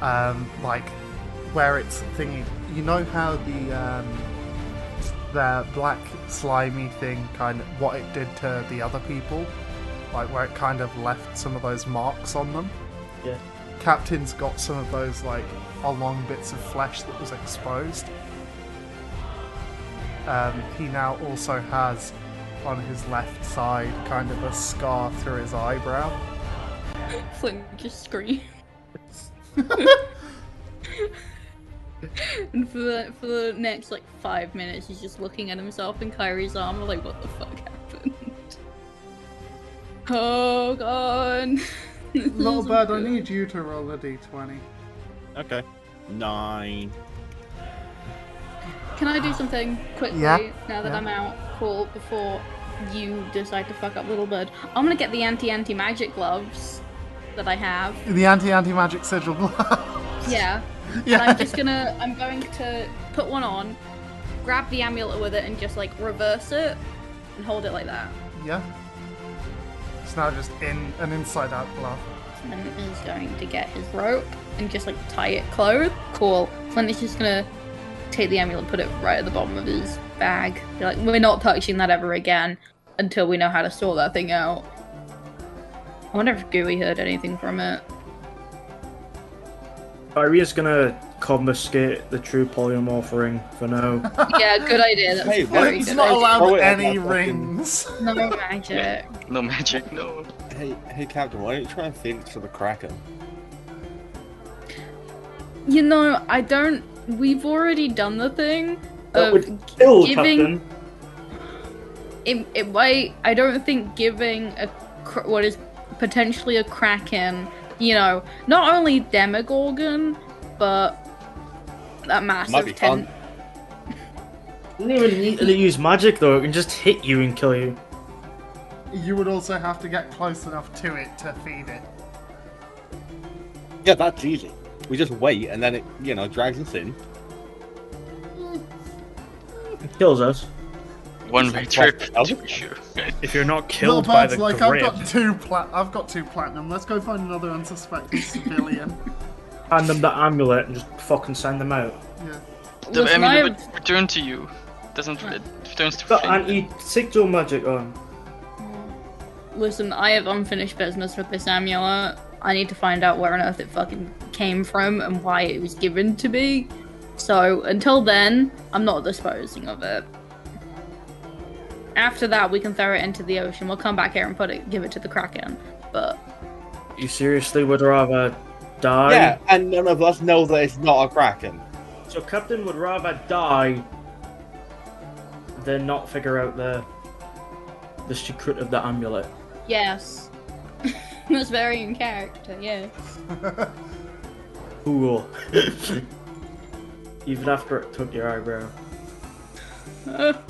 Um, like, where it's thingy. You know how the, um, the black slimy thing kind of, what it did to the other people? Like, where it kind of left some of those marks on them? yeah. Captain's got some of those, like, along bits of flesh that was exposed. Um, he now also has on his left side kind of a scar through his eyebrow. Flint just screams. and for the for the next like five minutes, he's just looking at himself in Kyrie's armor, like, what the fuck happened? Oh god. Little bird, I need you to roll a d20. Okay. Nine. Can I do something quickly Yeah, now that yeah. I'm out? Cool. Before you decide to fuck up Little Bird, I'm gonna get the anti anti magic gloves that I have. The anti anti magic sigil gloves. Yeah. yeah. And I'm just gonna, I'm going to put one on, grab the amulet with it and just like reverse it and hold it like that. Yeah. It's now just in an inside out glove. Flint is going to get his rope and just like tie it closed. Cool. Flint is just gonna take the amulet, put it right at the bottom of his bag. Be like, we're not touching that ever again until we know how to sort that thing out. I wonder if Gooey heard anything from it. Kyrie's gonna confiscate the true polymorph ring for now. Yeah, good idea. That's Hey, very He's good not idea. allowed Throw it any that fucking- rings. No magic. No magic, no. Hey, hey, Captain, why don't you try and feed it to the Kraken? You know, I don't. We've already done the thing That of would kill giving. Captain. It, it might. I don't think giving a cr- what is potentially a kraken. You know, not only Demogorgon, but that Might be massive ten. fun. Doesn't even need to use magic though. It can just hit you and kill you. You would also have to get close enough to it to feed it. Yeah, that's easy. We just wait, and then it, you know, drags us in. It kills us. One It's way trip, fuck, to be sure. If you're not Little killed by bird's the like, grip, I've got two plat. I've got two platinum. Let's go find another unsuspecting civilian. Hand them the amulet and just fucking send them out. Yeah. The Listen, amulet I've- would return to you. Doesn't it returns to Got Flint. anti-sigil magic on. Hmm. Listen, I have unfinished business with this amulet. I need to find out where on earth it fucking came from and why it was given to me. So until then, I'm not disposing of it. After that, we can throw it into the ocean. We'll come back here and put it, give it to the kraken. But You seriously would rather die? Yeah, and none of us know that it's not a Kraken. So Captain would rather die than not figure out the the secret of the amulet. yes, that's very in character. Yes. Cool. Even after it took your eyebrow.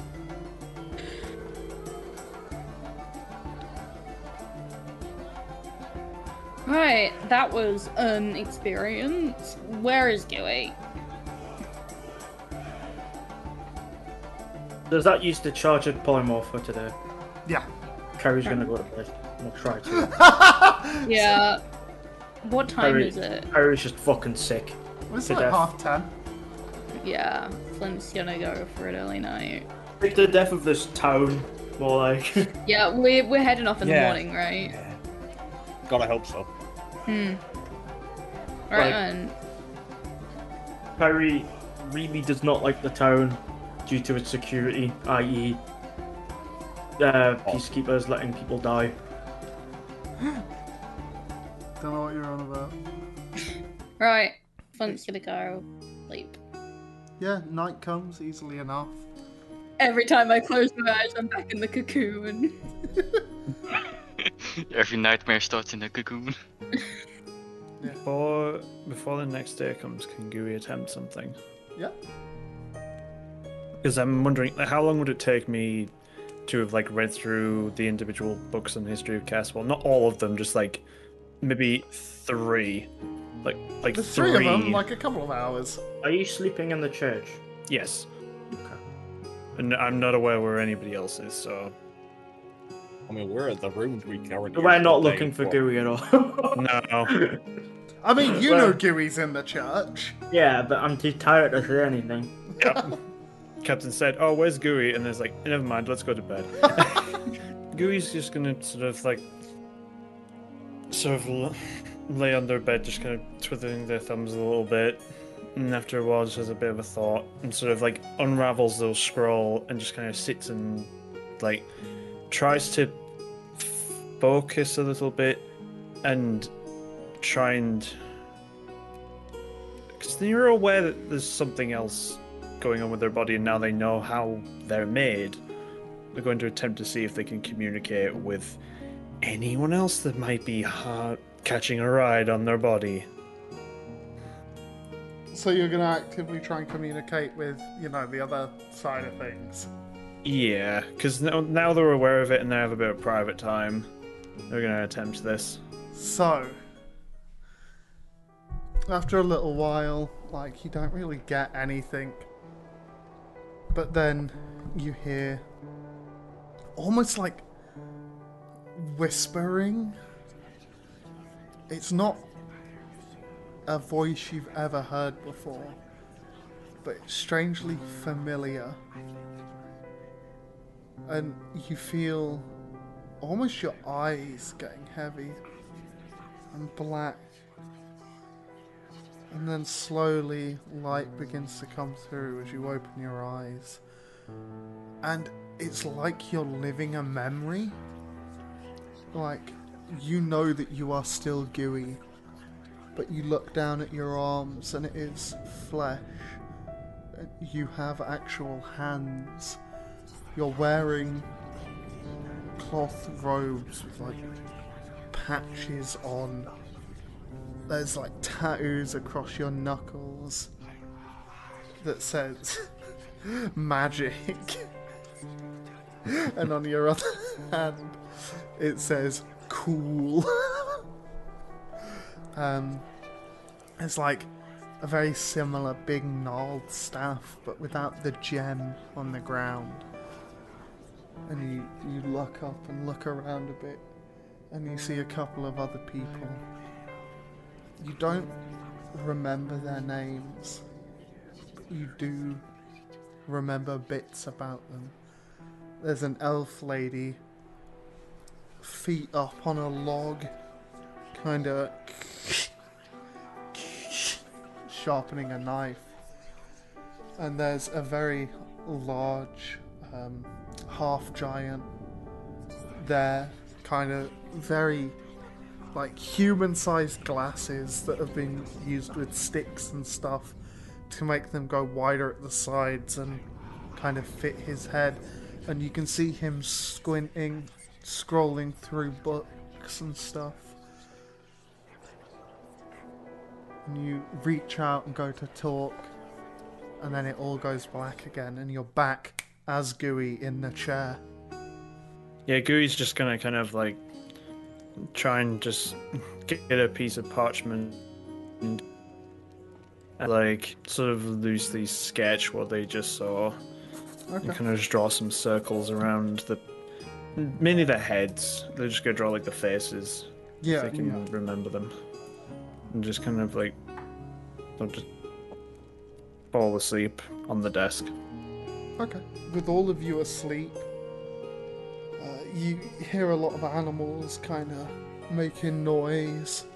Right, that was an experience. Where is Gooey? Does that use the charged polymorph for today? Yeah. Carrie's gonna go to bed. I'm gonna try to. Yeah. What time Harry- is it? Carrie's just fucking sick. It's To like death. half ten. Yeah, Flint's gonna go for an early night. Like the death of this town, more like. Yeah, we're, we're heading off in Yeah. the morning, right? Yeah. Gotta hope so. Hmm. Right, Like- then. Kyrie really does not like the town due to its security, i.e., uh, peacekeepers letting people die. Don't know what you're on about. Right, Flint's gonna go sleep. Yeah, night comes easily enough. Every time I close my eyes, I'm back in the cocoon. Every nightmare starts in a cocoon. before before the next day comes, can Gooey attempt something? Yeah. Because I'm wondering, like, how long would it take me to have like read through the individual books on the history of Castle? Not all of them, just like maybe three, like like There's three of them, like a couple of hours. Are you sleeping in the church? yes. Okay. And I'm not aware where anybody else is, so I mean, we're at the rooms we currently. We're not looking staying for Gooey at all. no. I mean, you Well- know Gooey's in the church. yeah, but I'm too tired to say anything. Yep. Captain said, "Oh, where's Gooey?" And there's like, "Never mind, let's go to bed." Gooey's just gonna sort of like, sort of lay on their bed, just kind of twiddling their thumbs a little bit, and after a while, just has a bit of a thought, and sort of like unravels the scroll, and just kind of sits and like tries to focus a little bit, and try and. Because you're aware that there's something else going on with their body, and now they know how they're made. They're going to attempt to see if they can communicate with anyone else that might be ha- catching a ride on their body. So you're gonna actively try and communicate with, you know, the other side of things. Yeah, because now, now they're aware of it and they have a bit of private time. They're going to attempt this. So, after a little while, like, you don't really get anything. But then you hear almost like whispering. It's not a voice you've ever heard before, but strangely familiar. And you feel almost your eyes getting heavy and black. And then slowly light begins to come through as you open your eyes. And it's like you're living a memory. Like, you know that you are still gooey, but you look down at your arms and it is flesh. You have actual hands. You're wearing cloth robes with like patches on. There's like tattoos across your knuckles that says magic. and on your other hand, it says cool. um, it's like a very similar big gnarled staff, but without the gem on the ground. And you, you look up and look around a bit, and you see a couple of other people. You don't remember their names, but you do remember bits about them. There's an elf lady, feet up on a log, kind of sharpening a knife. And there's a very large, um, half giant there, kind of very like human sized glasses that have been used with sticks and stuff to make them go wider at the sides and kind of fit his head. And you can see him squinting, scrolling through books and stuff. And you reach out and go to talk, and then it all goes black again, and you're back as Gooey in the chair. Yeah, Gooey's just gonna kind of like try and just get a piece of parchment and like sort of loosely sketch what they just saw. Okay. And kind of just draw some circles around the mainly the heads. They're just gonna draw like the faces. Yeah, if they can yeah. remember them. And just kind of like they'll just fall asleep on the desk. Okay. With all of you asleep, uh, you hear a lot of animals kind of making noise.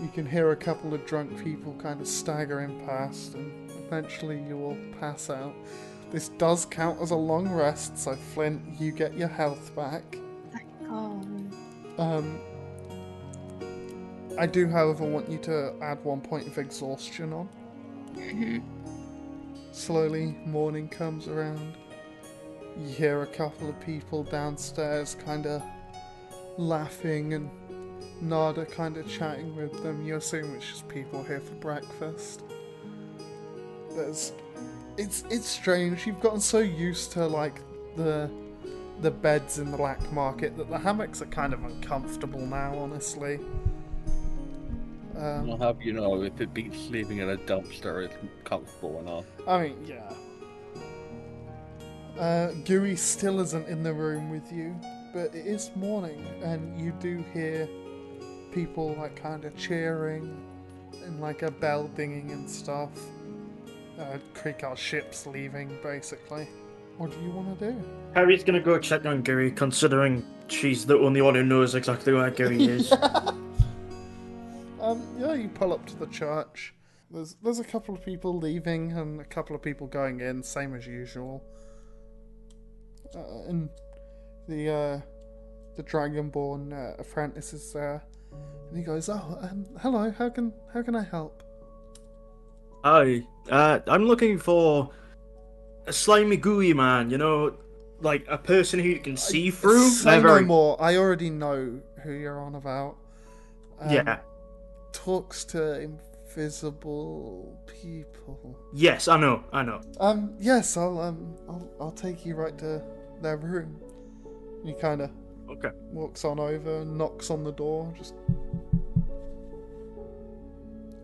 You can hear a couple of drunk people kind of staggering past, and eventually you will pass out. This does count as a long rest, so Flint, you get your health back. Oh. Um, I do, however, want you to add one point of exhaustion on. Slowly, morning comes around. You hear a couple of people downstairs kind of laughing and Nada kind of chatting with them. You assume it's just people here for breakfast. There's. It's it's strange. You've gotten so used to like the the beds in the black market that the hammocks are kind of uncomfortable now. Honestly. Um, I'll have you know, if it beats sleeping in a dumpster, it's comfortable enough. I mean, yeah. Uh, Gooey still isn't in the room with you, but it is morning, and you do hear people like kind of cheering and like a bell dinging and stuff. Uh, Creek ships leaving, basically. What do you want to do? Harry's gonna go check on Gary, considering she's the only one who knows exactly where Gary is. Um, yeah, you pull up to the church. There's there's a couple of people leaving and a couple of people going in, same as usual. Uh, and the uh, the Dragonborn uh, apprentice is there, and he goes, "Oh, um, hello. How can how can I help?" Hi, uh, I'm looking for a slimy gooey man. You know, like a person who you can see through. Say They're no very- more. I already know who you're on about. Um, Yeah. Talks to invisible people. Yes, I know. I know. Um, yes, I'll um, I'll, I'll take you right to their room. He kind of Okay. walks on over, knocks on the door, just.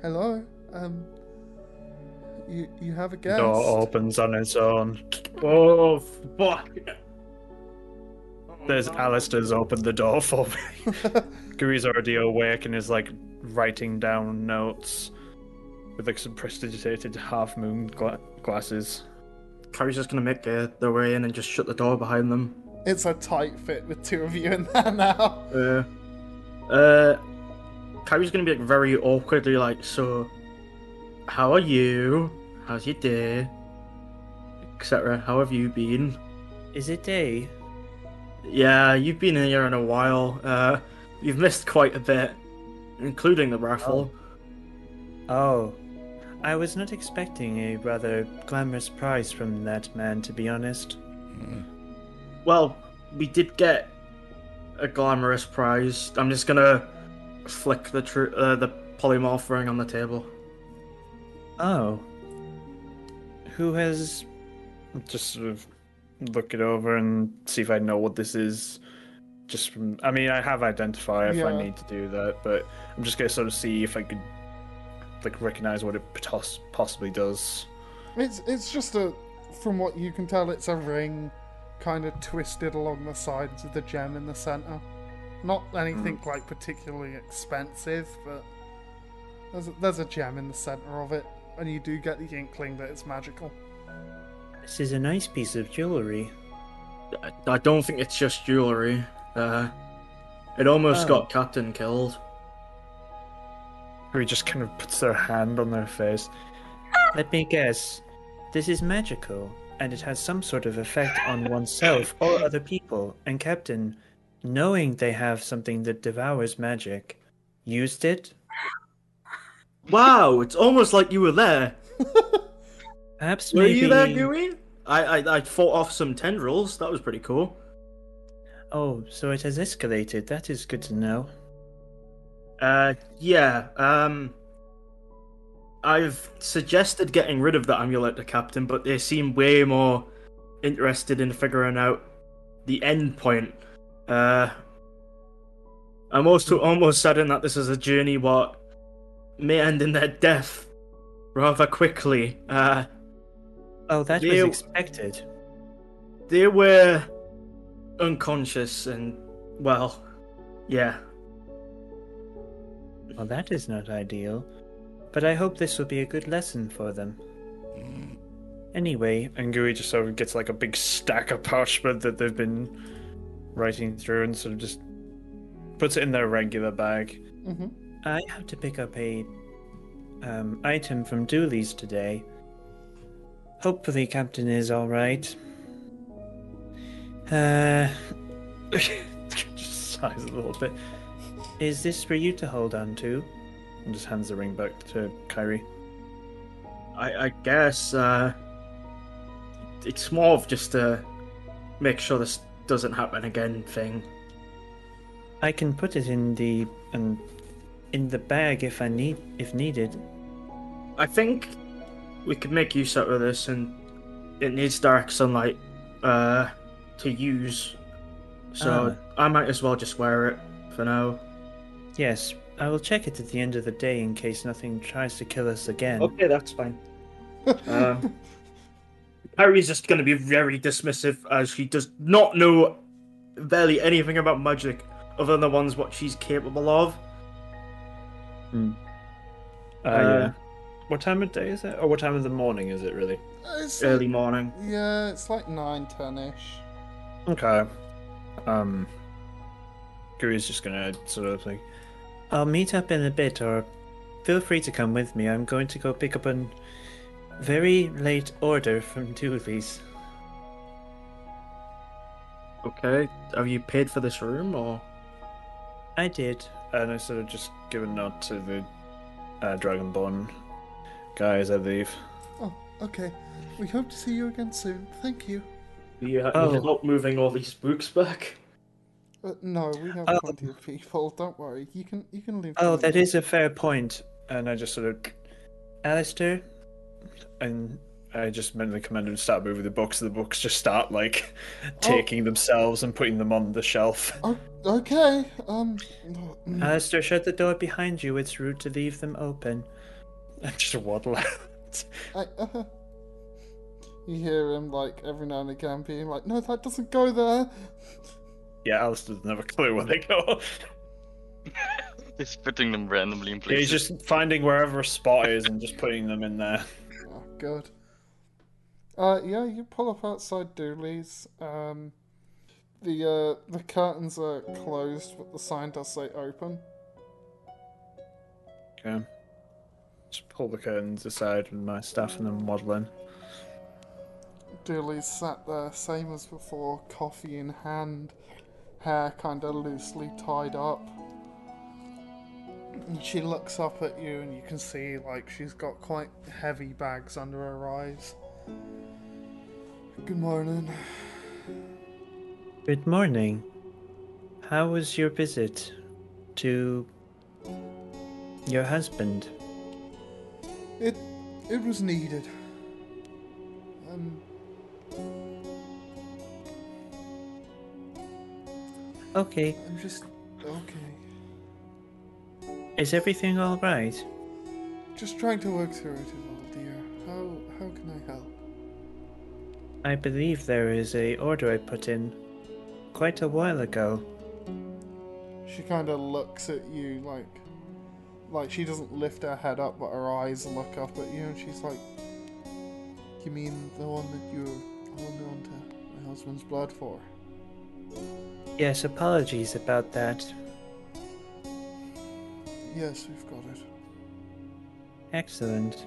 Hello. Um. You you have a guest. Door opens on its own. Oh fuck! There's Alistair's opened the door for me. Gooey's already awake and is like writing down notes with like some prestidigitated half moon gla- glasses. Carrie's just gonna make their, their way in and just shut the door behind them. It's a tight fit with two of you in there now. Uh, uh, Carrie's gonna be like very awkwardly like, so, how are you? How's your day? Etc. How have you been? Is it day? Yeah, you've been in here in a while. Uh, you've missed quite a bit, including the raffle. Oh. I was not expecting a rather glamorous prize from that man, to be honest. Well, we did get a glamorous prize. I'm just gonna flick the tr- uh, the polymorph ring on the table. Oh. Who has. Just sort of look it over and see if I know what this is. Just from. I mean, I have identify if I need to do that, but I'm just gonna sort of see if I could. Like, recognize what it poss- possibly does. It's it's just a, from what you can tell, it's a ring, kind of twisted along the sides of the gem in the center. Not anything mm. like particularly expensive, but there's a, there's a gem in the center of it, and you do get the inkling that it's magical. This is a nice piece of jewelry. I, I don't think it's just jewelry. Uh, it almost Oh. got Captain killed. Who just kind of puts their hand on their face. Let me guess. This is magical, and it has some sort of effect on oneself or other people. And Captain, knowing they have something that devours magic, used it? Wow, it's almost like you were there. Perhaps Were maybe... you there, Gooey? I, I I fought off some tendrils. That was pretty cool. Oh, so it has escalated. That is good to know. Uh, yeah. Um, I've suggested getting rid of the amulet to Captain, but they seem way more interested in figuring out the end point. Uh, I'm also almost certain that this is a journey what may end in their death rather quickly. Uh, Oh, that was expected. they were unconscious and well, yeah. Well, that is not ideal. But I hope this will be a good lesson for them. Anyway, and Gui just sort of gets like a big stack of parchment that they've been writing through and sort of just puts it in their regular bag. Mm-hmm. I have to pick up a um, item from Dooley's today. Hopefully, Captain is all right. Uh, just sighs a little bit. Is this for you to hold on to? And just hands the ring back to Kyrie. I, I guess uh, it's more of just a make sure this doesn't happen again thing. I can put it in the um, in the bag if I need if needed. I think we could make use out of this, and it needs dark sunlight uh, to use. So I might as well just wear it for now. Yes, I will check it at the end of the day in case nothing tries to kill us again. Okay, that's fine. um, Harry's just going to be very dismissive as she does not know barely anything about magic other than the ones what she's capable of. Uh, Uh, yeah. What time of day is it? Or what time of the morning is it really? It's Early morning. yeah, it's like nine, ten-ish. Okay. Um Guru's just gonna sort of like I'll meet up in a bit or feel free to come with me. I'm going to go pick up a very late order from Dooley's. Okay, have you paid for this room or? I did. And I sort of just give a nod to the uh, Dragonborn guy as I leave. Oh, okay. We hope to see you again soon. Thank you. You need Oh. help moving all these books back. Uh, no, we have Oh. plenty of people. Don't worry. You can you can leave. Oh, them that a fair point. And I just sort of, Alistair, and I just mentally command him to start moving the books. The books just start like taking themselves and putting them on the shelf. Oh, okay. Um. mm, Alistair, shut the door behind you. It's rude to leave them open. And just waddle out. I, uh, you hear him like every now and again being like, "No, that doesn't go there." Yeah, Alistair doesn't have a clue where they go. He's putting them randomly in Yeah, he's just finding wherever a spot is and just putting them in there. Oh, good. Uh, yeah, you pull up outside Dooley's. Um, the uh, the curtains are closed, but the sign does say open. Okay. Just pull the curtains aside with my staff and then waddle in. Dooley's sat there, same as before, coffee in hand, hair kind of loosely tied up. And she looks up at you, and you can see like she's got quite heavy bags under her eyes. Good morning. Good morning. How was your visit to your husband? It it was needed. Um, Okay. I'm just okay. Is everything all right? Just trying to work through it all, dear. How how can I help? I believe there is a order I put in quite a while ago. She kind of looks at you like, like she doesn't lift her head up, but her eyes look up at you, and she's like, "You mean the one that you're holding on to my husband's blood for?" Yes, apologies about that. Yes, we've got it. Excellent.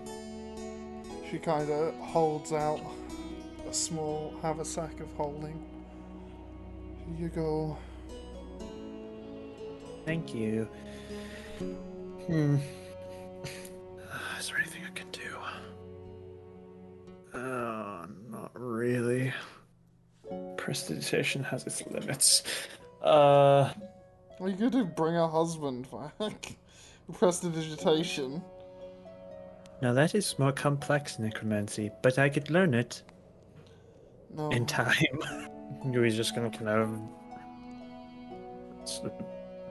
She kind of holds out a small haversack of holding. Here you go. Thank you. Hmm. Is there anything I can do? Uh, not really. Prestidigitation has its limits. Uh, Are you going to bring her husband back? Prestidigitation. now that is more complex necromancy, but I could learn it No. in time. He's just gonna kind of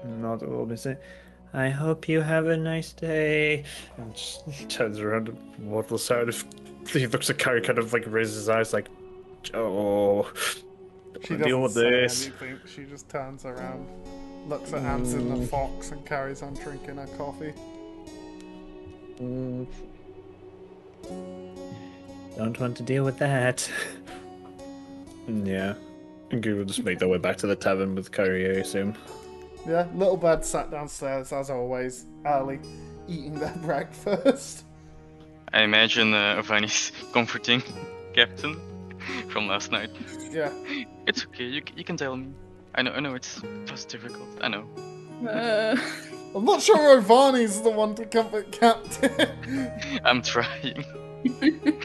nod a little bit. Say, I hope you have a nice day. And just turns around and waddles out. If he looks at Carrie, kind of like raises his eyes, like, "Oh, She deal with this." anything. She just turns around, looks at Hanson the fox, and carries on drinking her coffee. Mm. Don't want to deal with that. yeah. And Goo will just make their way back to the tavern with Kyrie, I assume. Yeah, little bird sat downstairs as always, early, eating their breakfast. I imagine uh, Ovani's comforting Captain from last night. Yeah. It's okay, you, you can tell me. I know, I know it's just difficult. I know. Uh, I'm not sure Ovani's the one to comfort Captain I'm trying.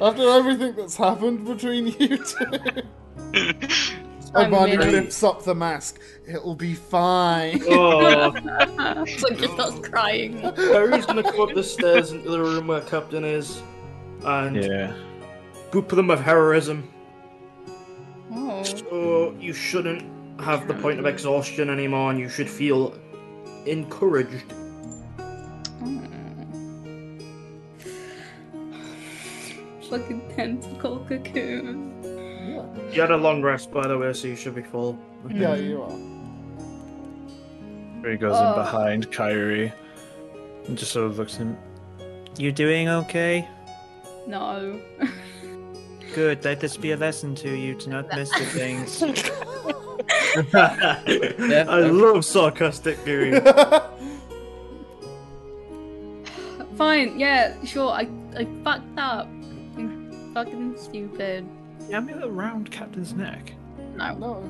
after everything that's happened between you two. I'm Ovani really- lifts up the mask. It'll be fine. Oh, so just starts crying. Harry's gonna come up the stairs into the room where Captain is, and Yeah. boop them with heroism. Oh. So you shouldn't have the point of exhaustion anymore, and you should feel encouraged. Hmm. Fucking tentacle cocoon. Yeah, You had a long rest, by the way, so you should be full. yeah, you are. He goes in Oh. behind Kyrie and just sort of looks at him. You doing okay? No. Good. Let this be a lesson to you to not miss the things. I love sarcastic Gary. Fine, yeah, sure, I, I fucked up. I'm fucking stupid. The amulet around Captain's neck. No. No.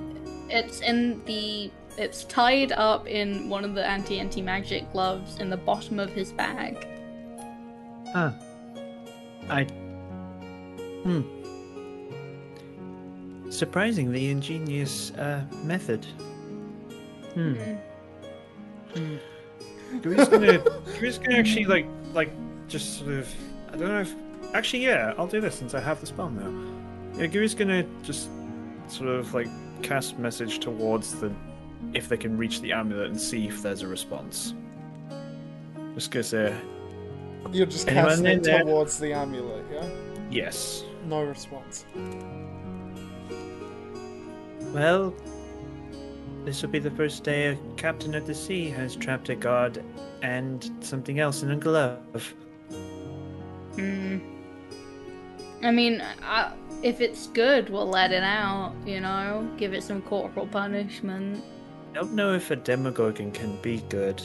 It's in the. It's tied up in one of the anti anti magic gloves in the bottom of his bag. Huh. I. Hmm. Surprisingly ingenious uh, method. Hmm. Hmm. Gooey's gonna. Gooey's gonna actually like, like, just sort of. I don't know if. Actually, yeah, I'll do this since I have the spell now. Yeah, Gooey's gonna just sort of like cast message towards the. If they can reach the amulet and see if there's a response. Just gonna say, You're just casting in it there? towards the amulet, yeah? Yes. No response. Well, this will be the first day a captain of the sea has trapped a god and something else in a glove. Hmm. I mean, I, if it's good, we'll let it out. You know, give it some corporal punishment. I don't know if a demogorgon can be good.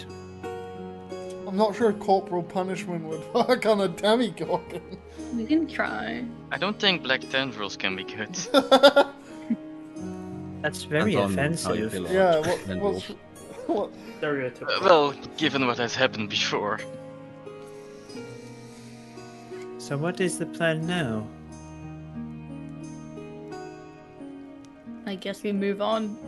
I'm not sure corporal punishment would work on a demogorgon. We can try. I don't think black tendrils can be good. That's very Depends on how you offensive. yeah, what, tendrils. what's, what? Stereotypical. Uh, well, given what has happened before. So what is the plan now? I guess we move on.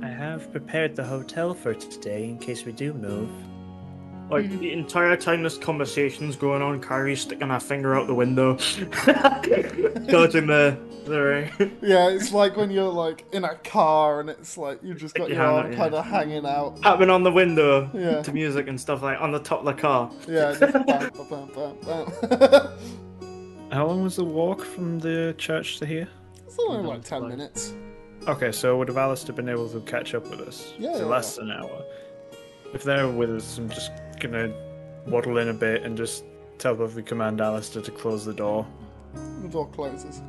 I have prepared the hotel for today in case we do move. Like Mhm. the entire time this conversation's going on, Kyrie's sticking her finger out the window, dodging the the ring. Yeah, it's like when you're like in a car and it's like you just got Your your arm out, yeah. kind of hanging out. Tapping on the window Yeah. to music and stuff like on the top of the car. Yeah, just bam, bam, bam, bam, bam. How long was the walk from the church to here? it's only like ten minutes. Okay, so would have Alistair been able to catch up with us? Yeah, So yeah, less than an hour. If they're with us, I'm just gonna waddle in a bit and just tell telepathically command Alistair to close the door. The door closes.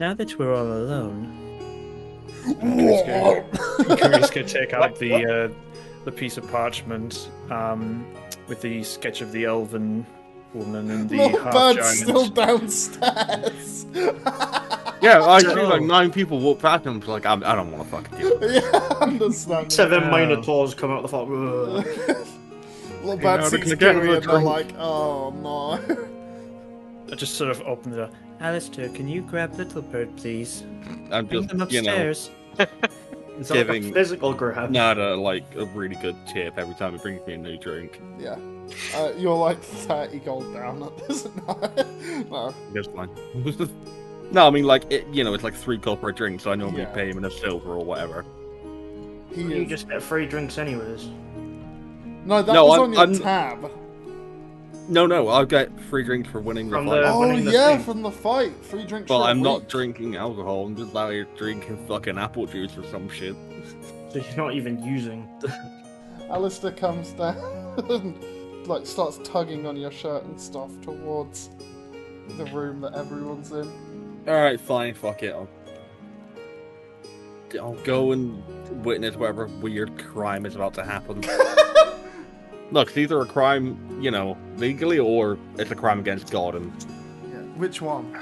Now that we're all alone, Curious could take out the uh, the piece of parchment um, with the sketch of the elven woman and the Lord half Bird's giant. still downstairs. Yeah, I see like nine people walk past him. Like, I'm, I don't want to fucking deal. with yeah, I understand. Seven Oh. minotaurs come out the fuck. Ugh. Little Okay, bad now seats we can get Kyrie another and they're like, oh no. I just sort of open the door. Alistair, can you grab Little Bird, please? it. I'm Bring just, them you know, upstairs. It's like a Giving- physical grab. Nada like a really good tip every time he brings me a new drink. yeah. Uh, you're like 30 gold down at this. no. no. That's fine. No, I mean like it, you know, it's like three gold per drink, so I normally Yeah. pay him in a silver or whatever. He You is. just get free drinks anyways. No, that No, was I'm- on your I'm- tab. No, no, I'll get free drinks for winning the From fight. the- Oh winning the yeah, thing. from the fight. Free drinks. Well, for a I'm not week. drinking alcohol. I'm just out here drinking fucking apple juice or some shit. So you're not even using. Alistair comes down and like starts tugging on your shirt and stuff towards the room that everyone's in. All right, fine, fuck it. I'll, I'll go and witness whatever weird crime is about to happen. Look, it's either a crime, you know, legally, or it's a crime against God, and Yeah. Which one?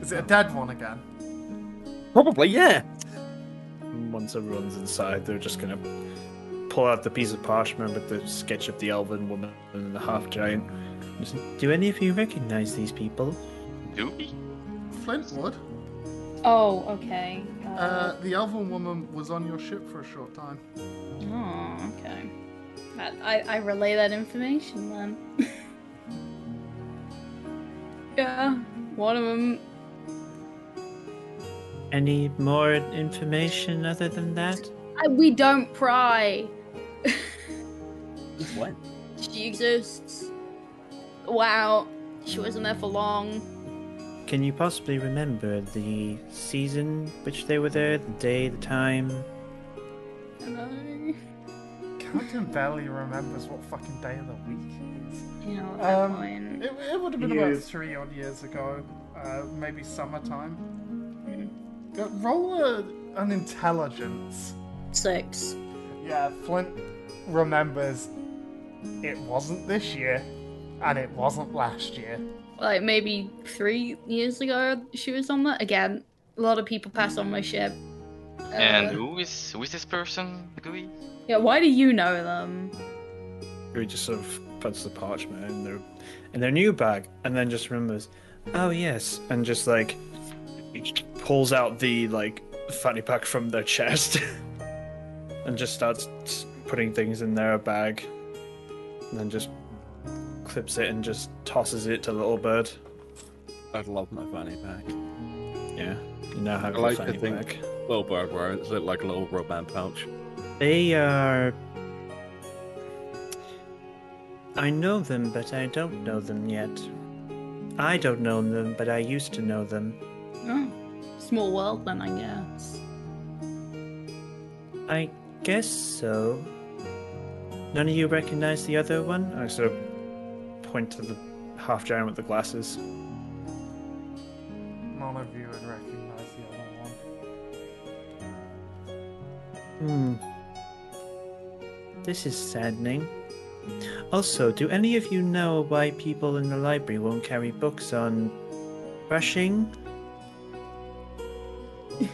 Is it a dead one again? probably yeah. Once everyone's inside, they're just gonna pull out the piece of parchment with the sketch of the elven woman and the half giant. Do any of you recognize these people? Do we? Flintwood. Oh, okay. Uh, the elven woman was on your ship for a short time. oh, okay. I, I, I relay that information then. yeah, one of them. Any more information other than that? I, we don't pry. What? She exists. Wow, she wasn't there for long. Can you possibly remember the season which they were there, the day, the time? No. Captain barely remembers what fucking day of the week it is. You know, at Um, point. It, it would have been about Years. three odd years ago, uh, maybe summertime. Mm. Go- Roll a, an intelligence. Six. Yeah, Flint remembers it wasn't this year, and it wasn't last year. Like maybe three years ago, she was on that. Again, a lot of people pass on my ship. And Uh, who is who is this person, Gooey? yeah, why do you know them? He just sort of puts the parchment in their in their new bag, and then just remembers, oh yes, and just like pulls out the like fanny pack from their chest, and just starts putting things in their bag, and then just clips it and just tosses it to Little Bird. I'd love my fanny pack. Yeah, you now have I a like to fanny think- pack. Little bird wear it. Like a little rubber band pouch. They are I know them, but I don't know them yet. I don't know them, but I used to know them. Oh, small world then, I guess. I guess so. None of you recognize the other one? I sort of point to the half giant with the glasses. None of you would recognize the other one. Hmm. This is saddening. Also, do any of you know why people in the library won't carry books on crushing?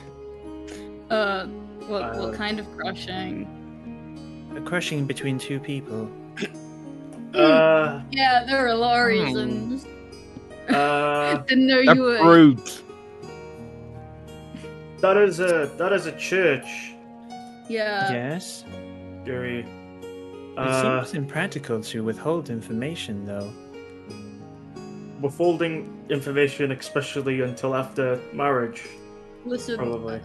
Uh, what Uh, what kind of crushing? A crushing between two people. Uh, Yeah, there are a lot of reasons. uh, Didn't know you were. brutes. that is a that is a church, Yeah. yes? Gary. It Uh, seems impractical to withhold information, though. withholding information, especially until after marriage, Listen, probably.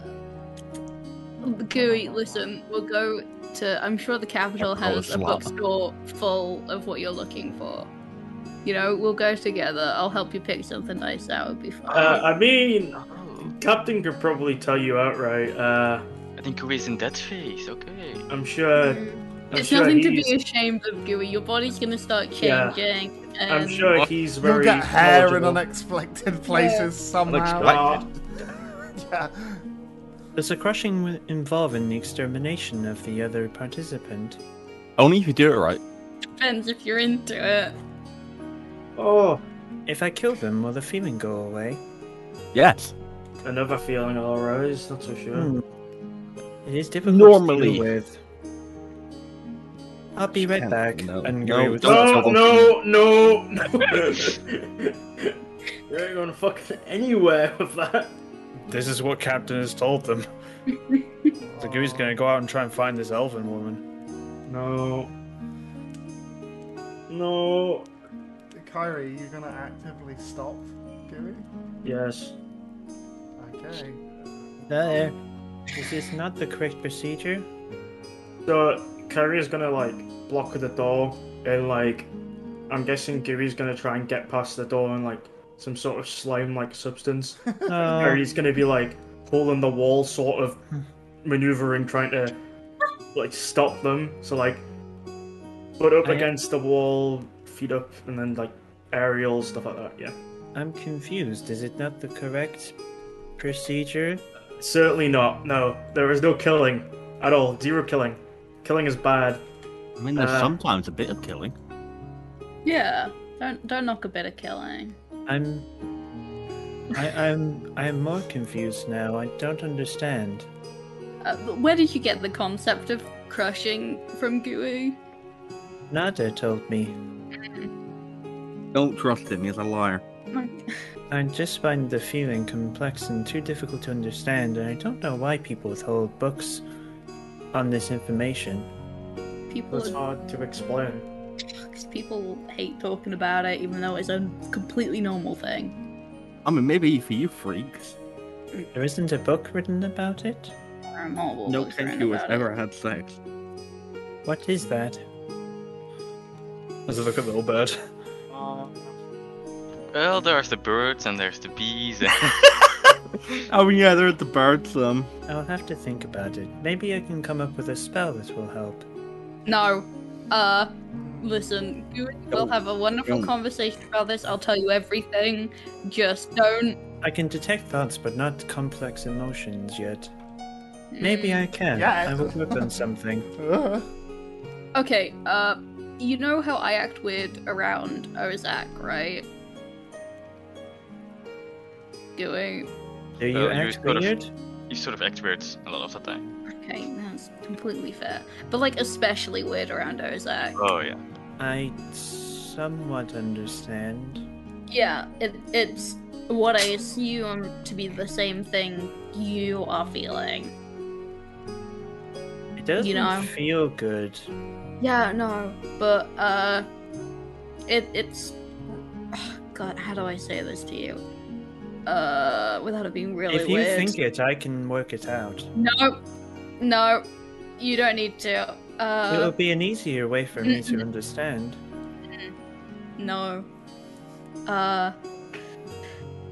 Gooey, listen, we'll go to. I'm sure the capital has a slut. bookstore full of what you're looking for. You know, we'll go together. I'll help you pick something nice. That would be fun. Uh, I mean, Oh, Captain could probably tell you outright. Uh, I think Kui's in that face. Okay. I'm sure. Mm. I'm it's sure nothing to be ashamed of, Gooey. Your body's gonna start Yeah. changing. And I'm sure he's very. You'll get hair in unexpected places somehow. Unexpected. Yeah. Does the crushing involve in the extermination of the other participant? Only if you do it right. depends if you're into it. Oh, If I kill them, will the feeling go away? Yes. another feeling will arise. Not so sure. Hmm. It is difficult Normally. to deal with. I'll be right Can't- back. no, and no, Gary would don't No, tell no, no, no. you ain't gonna fucking anywhere with that. This is what Captain has told them. so Gooey's gonna go out and try and find this elven woman. No. No. Kyrie, you're gonna actively stop Gooey? Yes. Okay. There. Is this not the correct procedure? So Kyrie's gonna like block the door and like I'm guessing Gooey's gonna try and get past the door and like some sort of slime like substance. No. Kyrie's gonna be like pulling the wall sort of maneuvering trying to like stop them. So like foot up I- against the wall, feet up and then like aerial stuff like that, yeah. I'm confused. Is it not the correct procedure? Certainly not. No. There is no killing at all. Zero killing. Killing is bad. I mean, there's Uh, sometimes a bit of killing. Yeah. Don't don't knock a bit of killing. I'm. I, I'm. I'm more confused now. I don't understand. Uh, where did you get the concept of crushing from Gooey? Nada told me. Don't trust him, he's a liar. I just find the feeling complex and too difficult to understand, and I don't know why people withhold books on this information. People, It's hard to explain. Because people hate talking about it, even though it's a completely normal thing. I mean, maybe for you freaks. There isn't a book written about it? There are multiple No books written Kenku has about ever had sex. What is that? As I look at the little bird. Well, there's the birds and there's the bees. Oh yeah, there's the birds. Um, I'll have to think about it. Maybe I can come up with a spell that will help. No. Uh, listen, Gooey, we'll have a wonderful Don't. conversation about this. I'll tell you everything. Just don't. I can detect thoughts, but not complex emotions yet. Maybe Mm. I can. Yeah. I will work on something. Uh, Okay, uh, you know how I act weird around Ozak, right? Gooey. Do you Oh, you act sort of- weird? you sort of act weird a lot of the time. Okay, that's completely fair. But, like, especially weird around Ozak. Oh yeah. I somewhat understand. Yeah, it, it's what I assume to be the same thing you are feeling. It doesn't you know. feel good. Yeah, no, but uh, it it's God, how do I say this to you? Uh, without it being really weird. if you weird. think it, I can work it out. No, no, you don't need to. Uh, It'll Uh, be an easier way for me to understand. no. Uh.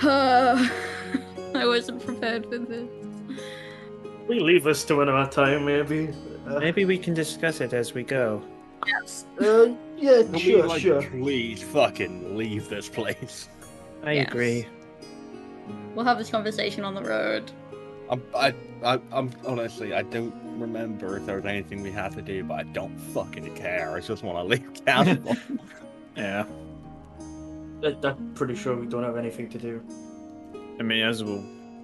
Uh. I wasn't prepared for this. We leave this to another time, maybe. Uh, Maybe we can discuss it as we go. Yes. uh, yeah, Can we, sure, like, sure. please fucking leave this place? I Yes. agree. We'll have this conversation on the road. I'm, I, I, I'm honestly, I don't remember if there was anything we had to do, but I don't fucking care. I just want to leave Castle. Yeah. I- I'm pretty sure we don't have anything to do. I mean, as we'll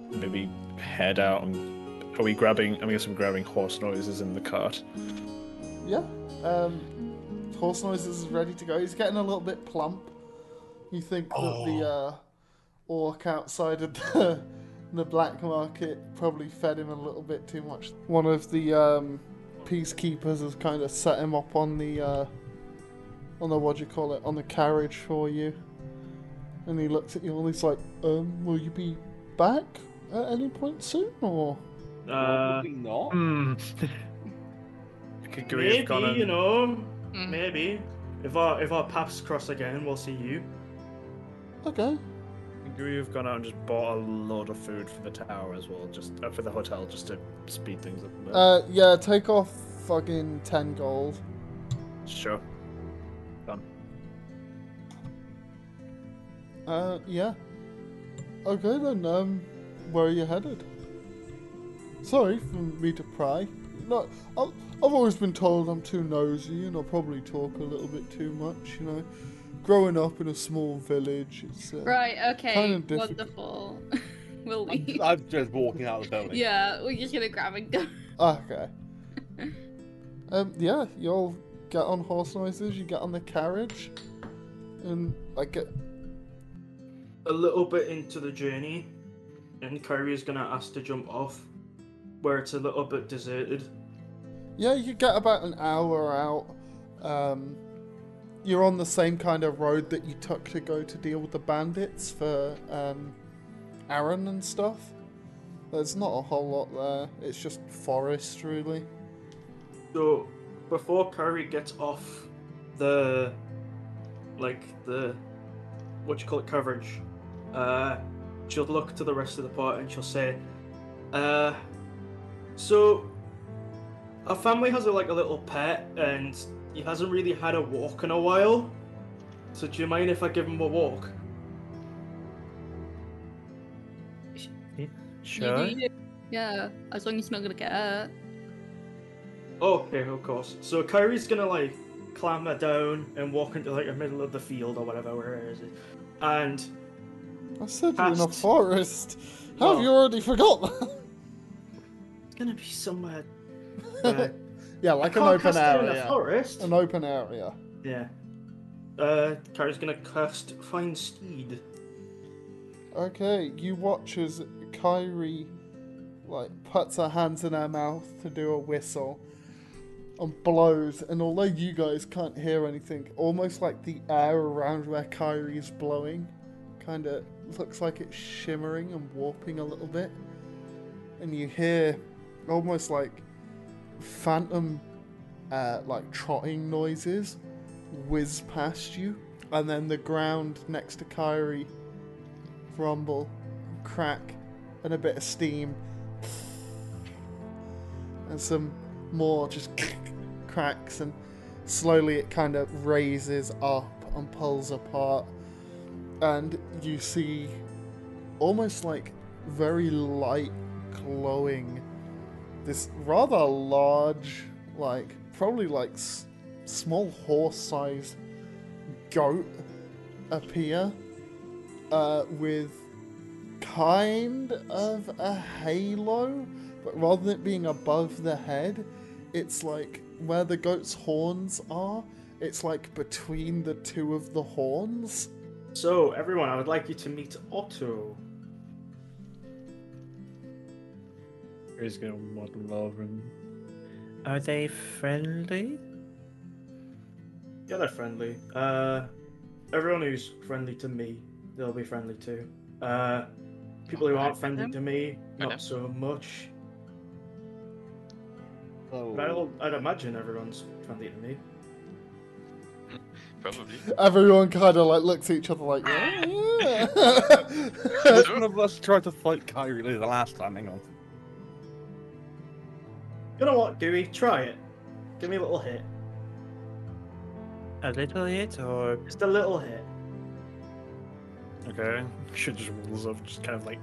maybe head out and are we grabbing? I guess I'm grabbing horse noises in the cart. Yeah. Um, horse noises is ready to go. He's getting a little bit plump. You think that the uh, orc outside of the the black market probably fed him a little bit too much. One of the um, peacekeepers has kind of set him up on the uh, on the what do you call it on the carriage for you, and he looks at you and he's like, um, will you be back at any point soon or? Uh, Probably not. Hmm. Could Guri have maybe, gone and- you know, Mm. maybe. If our if our paths cross again, we'll see you. Okay. Have gone out and just bought a load of food for the tower as well, just uh, for the hotel, just to speed things up a bit? Uh, yeah, take off fucking 10 gold. sure. Done. Uh, yeah. Okay then, um, where are you headed? Sorry for me to pry. No, I've, I've always been told I'm too nosy and I'll probably talk a little bit too much, you know. Growing up in a small village, it's. Uh, Right, okay, Kinda wonderful. we'll I'm. I'm just walking out of the building. Yeah, we're just gonna grab and go. Okay. um, yeah, you all get on horse noises, you get on the carriage, and I get. A little bit into the journey, and Kyrie is gonna ask to jump off, where it's a little bit deserted. Yeah, you get about an hour out. Um, you're on the same kind of road that you took to go to deal with the bandits for um, Aaron and stuff. There's not a whole lot there. It's just forest, really. So before Kyrie gets off the like the what you call it coverage, uh she'll look to the rest of the party and she'll say, uh so our family has a, like a little pet and he hasn't really had a walk in a while. So do you mind if I give him a walk? Sure. You do you. Yeah, as long as he's not gonna get hurt. Okay, of course. So Kyrie's gonna like clamber down and walk into like the middle of the field or whatever where it is. And I said you're in a forest. How have you already forgot that? it's gonna be somewhere uh, yeah, like an open cast it in a area. forest. An open area. Yeah. Uh, Kyrie's gonna cast Find Steed. Okay, you watch as Kyrie like puts her hands in her mouth to do a whistle and blows, and although you guys can't hear anything, almost like the air around where Kyrie is blowing kind of looks like it's shimmering and warping a little bit, and you hear almost like phantom uh, like trotting noises whiz past you, and then the ground next to Kyrie rumble, crack, and a bit of steam, and some more just cracks, and slowly it kind of raises up and pulls apart, and you see almost like very light glowing this rather large like probably like small horse size goat appear uh, with kind of a halo, but rather than it being above the head, it's like where the goat's horns are, it's like between the two of the horns. So, everyone, I would like you to meet Otto. He's gonna waddle over and. Are they friendly? Yeah, they're friendly. Uh, everyone who's friendly to me, they'll be friendly too. Uh, people who aren't friendly to me, not so much. Oh, But I'll, I'd imagine everyone's friendly to me. Probably. Everyone kind of like looks at each other like, yeah. yeah." Which one of us tried to fight Kyrie the last time? Hang on. You know what, Dewey? Try it. Give me a little hit. A little hit or Just a little hit. okay? Should just rolls up, just kind of like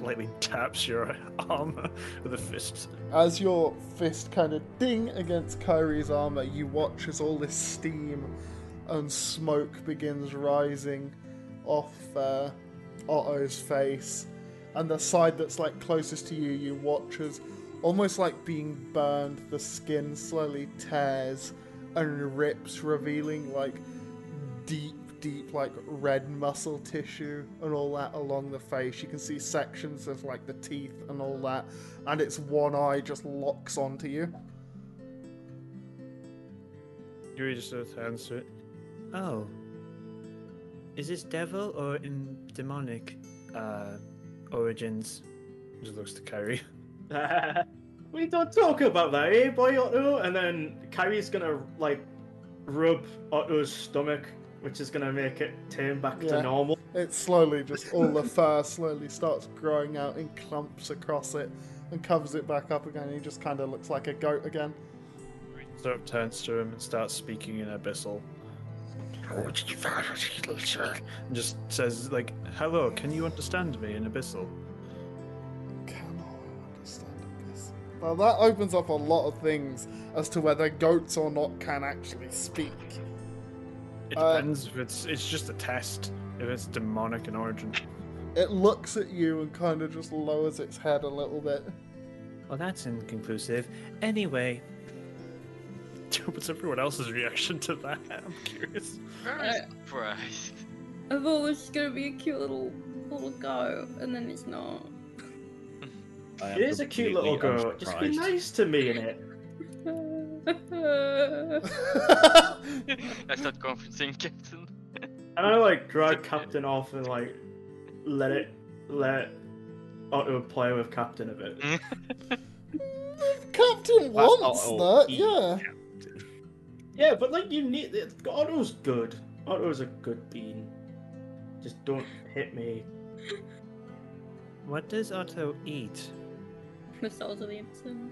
lightly taps your arm with a fist. As your fist kind of ding against Kyrie's armor, you watch as all this steam and smoke begins rising off uh, Otto's face. And the side that's like closest to you, you watch as almost like being burned, the skin slowly tears and rips, revealing like deep, deep, like red muscle tissue and all that along the face. You can see sections of like the teeth and all that, and its one eye just locks onto you. Yuri just sort of turns to it. Oh. Is this devil or in demonic uh, origins? Just looks to Kyrie. we don't talk about that, eh, boy Otto? And then Kyrie's gonna like rub Otto's stomach, which is gonna make it turn back Yeah. to normal. It slowly just all the fur slowly starts growing out in clumps across it and covers it back up again. He just kind of looks like a goat again. Sort of turns to him and starts speaking in Abyssal. And just says like, "Hello, can you understand me in Abyssal?" Now that opens up a lot of things as to whether goats or not can actually speak. It Uh, depends if it's it's just a test. If it's demonic in origin. It looks at you and kind of just lowers its head a little bit. Well, that's inconclusive. Anyway. What's everyone else's reaction to that? I'm curious. Very surprised. I thought it was just gonna be a cute little little goat, and then it's not. I am It is a cute little girl. Just be nice to me in it. That's not conferencing, Captain. And I like drag Captain off and like let it let Otto play with Captain a bit. Captain wants that, he- yeah. Yeah, but like you need Otto's good. Otto's a good bean. Just don't hit me. What does Otto eat? The souls of the episode.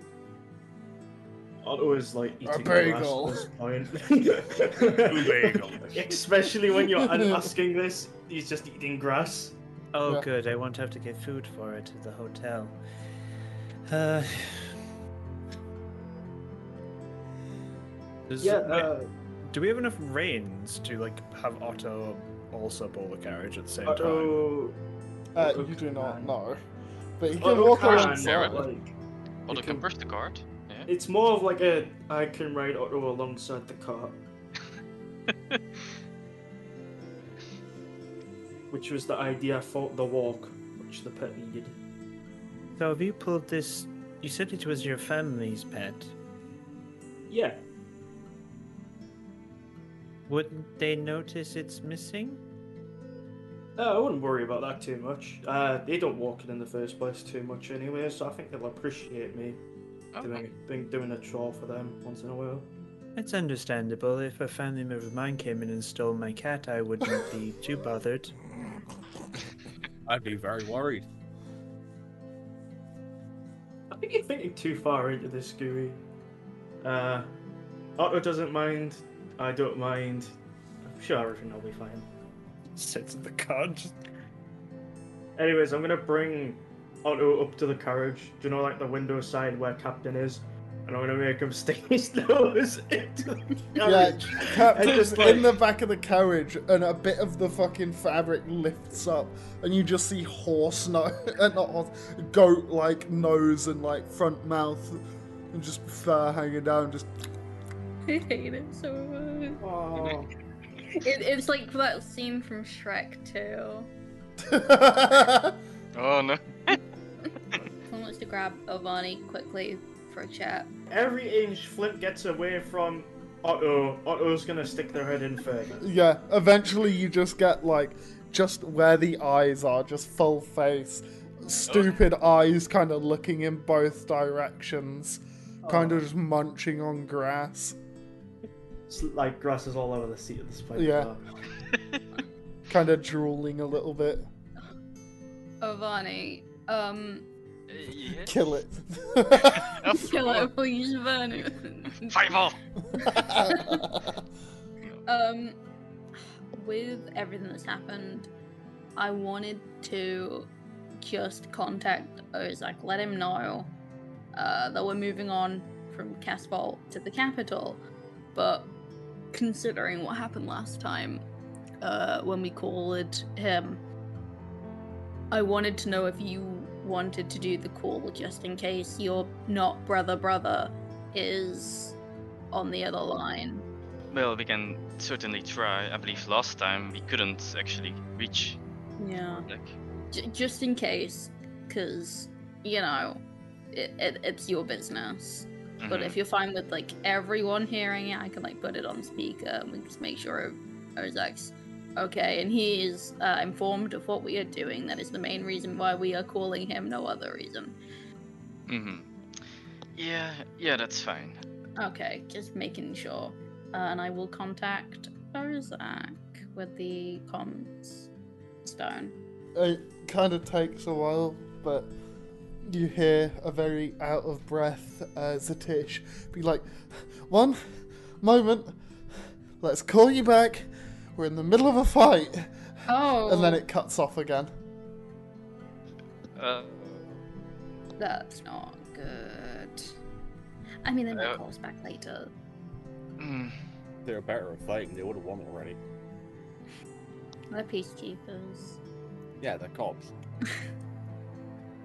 Otto is like eating bagel. grass at this bagel. Especially when you're a- asking this, he's just eating grass. Oh, Yeah. good. I won't have to get food for it at the hotel. Uh. Does- Yeah, wait, uh, do we have enough reins to like have Otto also pull the carriage at the same time? Otto. Uh, you do not know. But he can Otto walk can, alongside. but, like, Otto You can can- push the cart. Yeah. it's more of like a I can ride Otto alongside the cart. which was the idea for the walk, which the pet needed. So have you pulled this? You said it was your family's pet. Yeah, Wouldn't they notice it's missing? Uh, I wouldn't worry about that too much. Uh, they don't walk it in the first place too much anyway, so I think they'll appreciate me Okay. doing doing- doing a chore for them once in a while. It's understandable. If a family member of mine came in and stole my cat, I wouldn't be too bothered. I'd be very worried. I think you're thinking too far into this, Gooey. Uh, Otto doesn't mind. I don't mind. I'm sure everything will be fine. Sits in the car. Just... Anyways, I'm gonna bring Otto up to the carriage. Do you know, like the window side where Captain is? And I'm gonna make him stick his nose into the Yeah, carriage. Captain's just, like- in the back of the carriage, and a bit of the fucking fabric lifts up, and you just see horse nose, uh, not horse, goat like nose and like front mouth, and just fur hanging down. Just I hate it so much. Oh, It, it's like that scene from Shrek 2. Oh no. Someone wants to grab Ovani quickly for a chat. every inch Flint gets away from Otto, Otto's gonna stick their head in further. yeah. Eventually, you just get like just where the eyes are, just full face, stupid eyes, kind of looking in both directions, kind of oh. just munching on grass. S- like grasses all over the seat of the spider Yeah. Kind of drooling a little bit. Ovani, um, yes. Kill it. kill it, please, Vanu. Fireball! um, with everything that's happened, I wanted to just contact Ozak, let him know uh, that we're moving on from Casvault to the capital. But considering what happened last time, uh, when we called him, I wanted to know if you wanted to do the call just in case your not brother brother is on the other line. Well, we can certainly try. I believe last time we couldn't actually reach. Yeah. Like, J- just in case, because you know, it, it, it's your business. But mhm. if you're fine with like everyone hearing it, I can like put it on speaker and we just make sure Ozak's okay and he is uh, informed of what we are doing. That is the main reason why we are calling him. No other reason. hmm Yeah, yeah, that's fine. Okay, just making sure. Uh, and I will contact Ozak with the comms stone. it kind of takes a while, but you hear a very out of breath uh, Zatish be like, "One moment, let's call you back. We're in the middle of a fight," Oh, and then it cuts off again. Uh, That's not good. I mean, they might Uh, call us back later. mm, They're better at fighting. They would have won already. They're peacekeepers. Yeah, they're cops.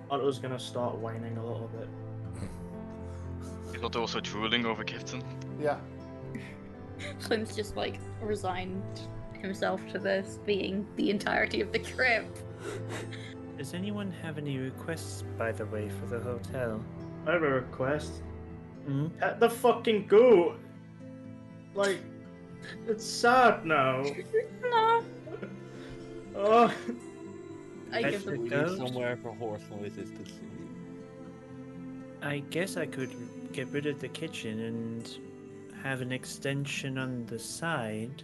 Otto's gonna start whining a little bit. is Otto also drooling over Captain? Yeah. Clint's just like resigned himself to this being the entirety of the crib. Does anyone have any requests, by the way, for the hotel? I have a request. Hmm? At the fucking goat. Like, it's sad now. No, Oh, I That's give them. We need somewhere for horse noises to see. I guess I could get rid of the kitchen and have an extension on the side.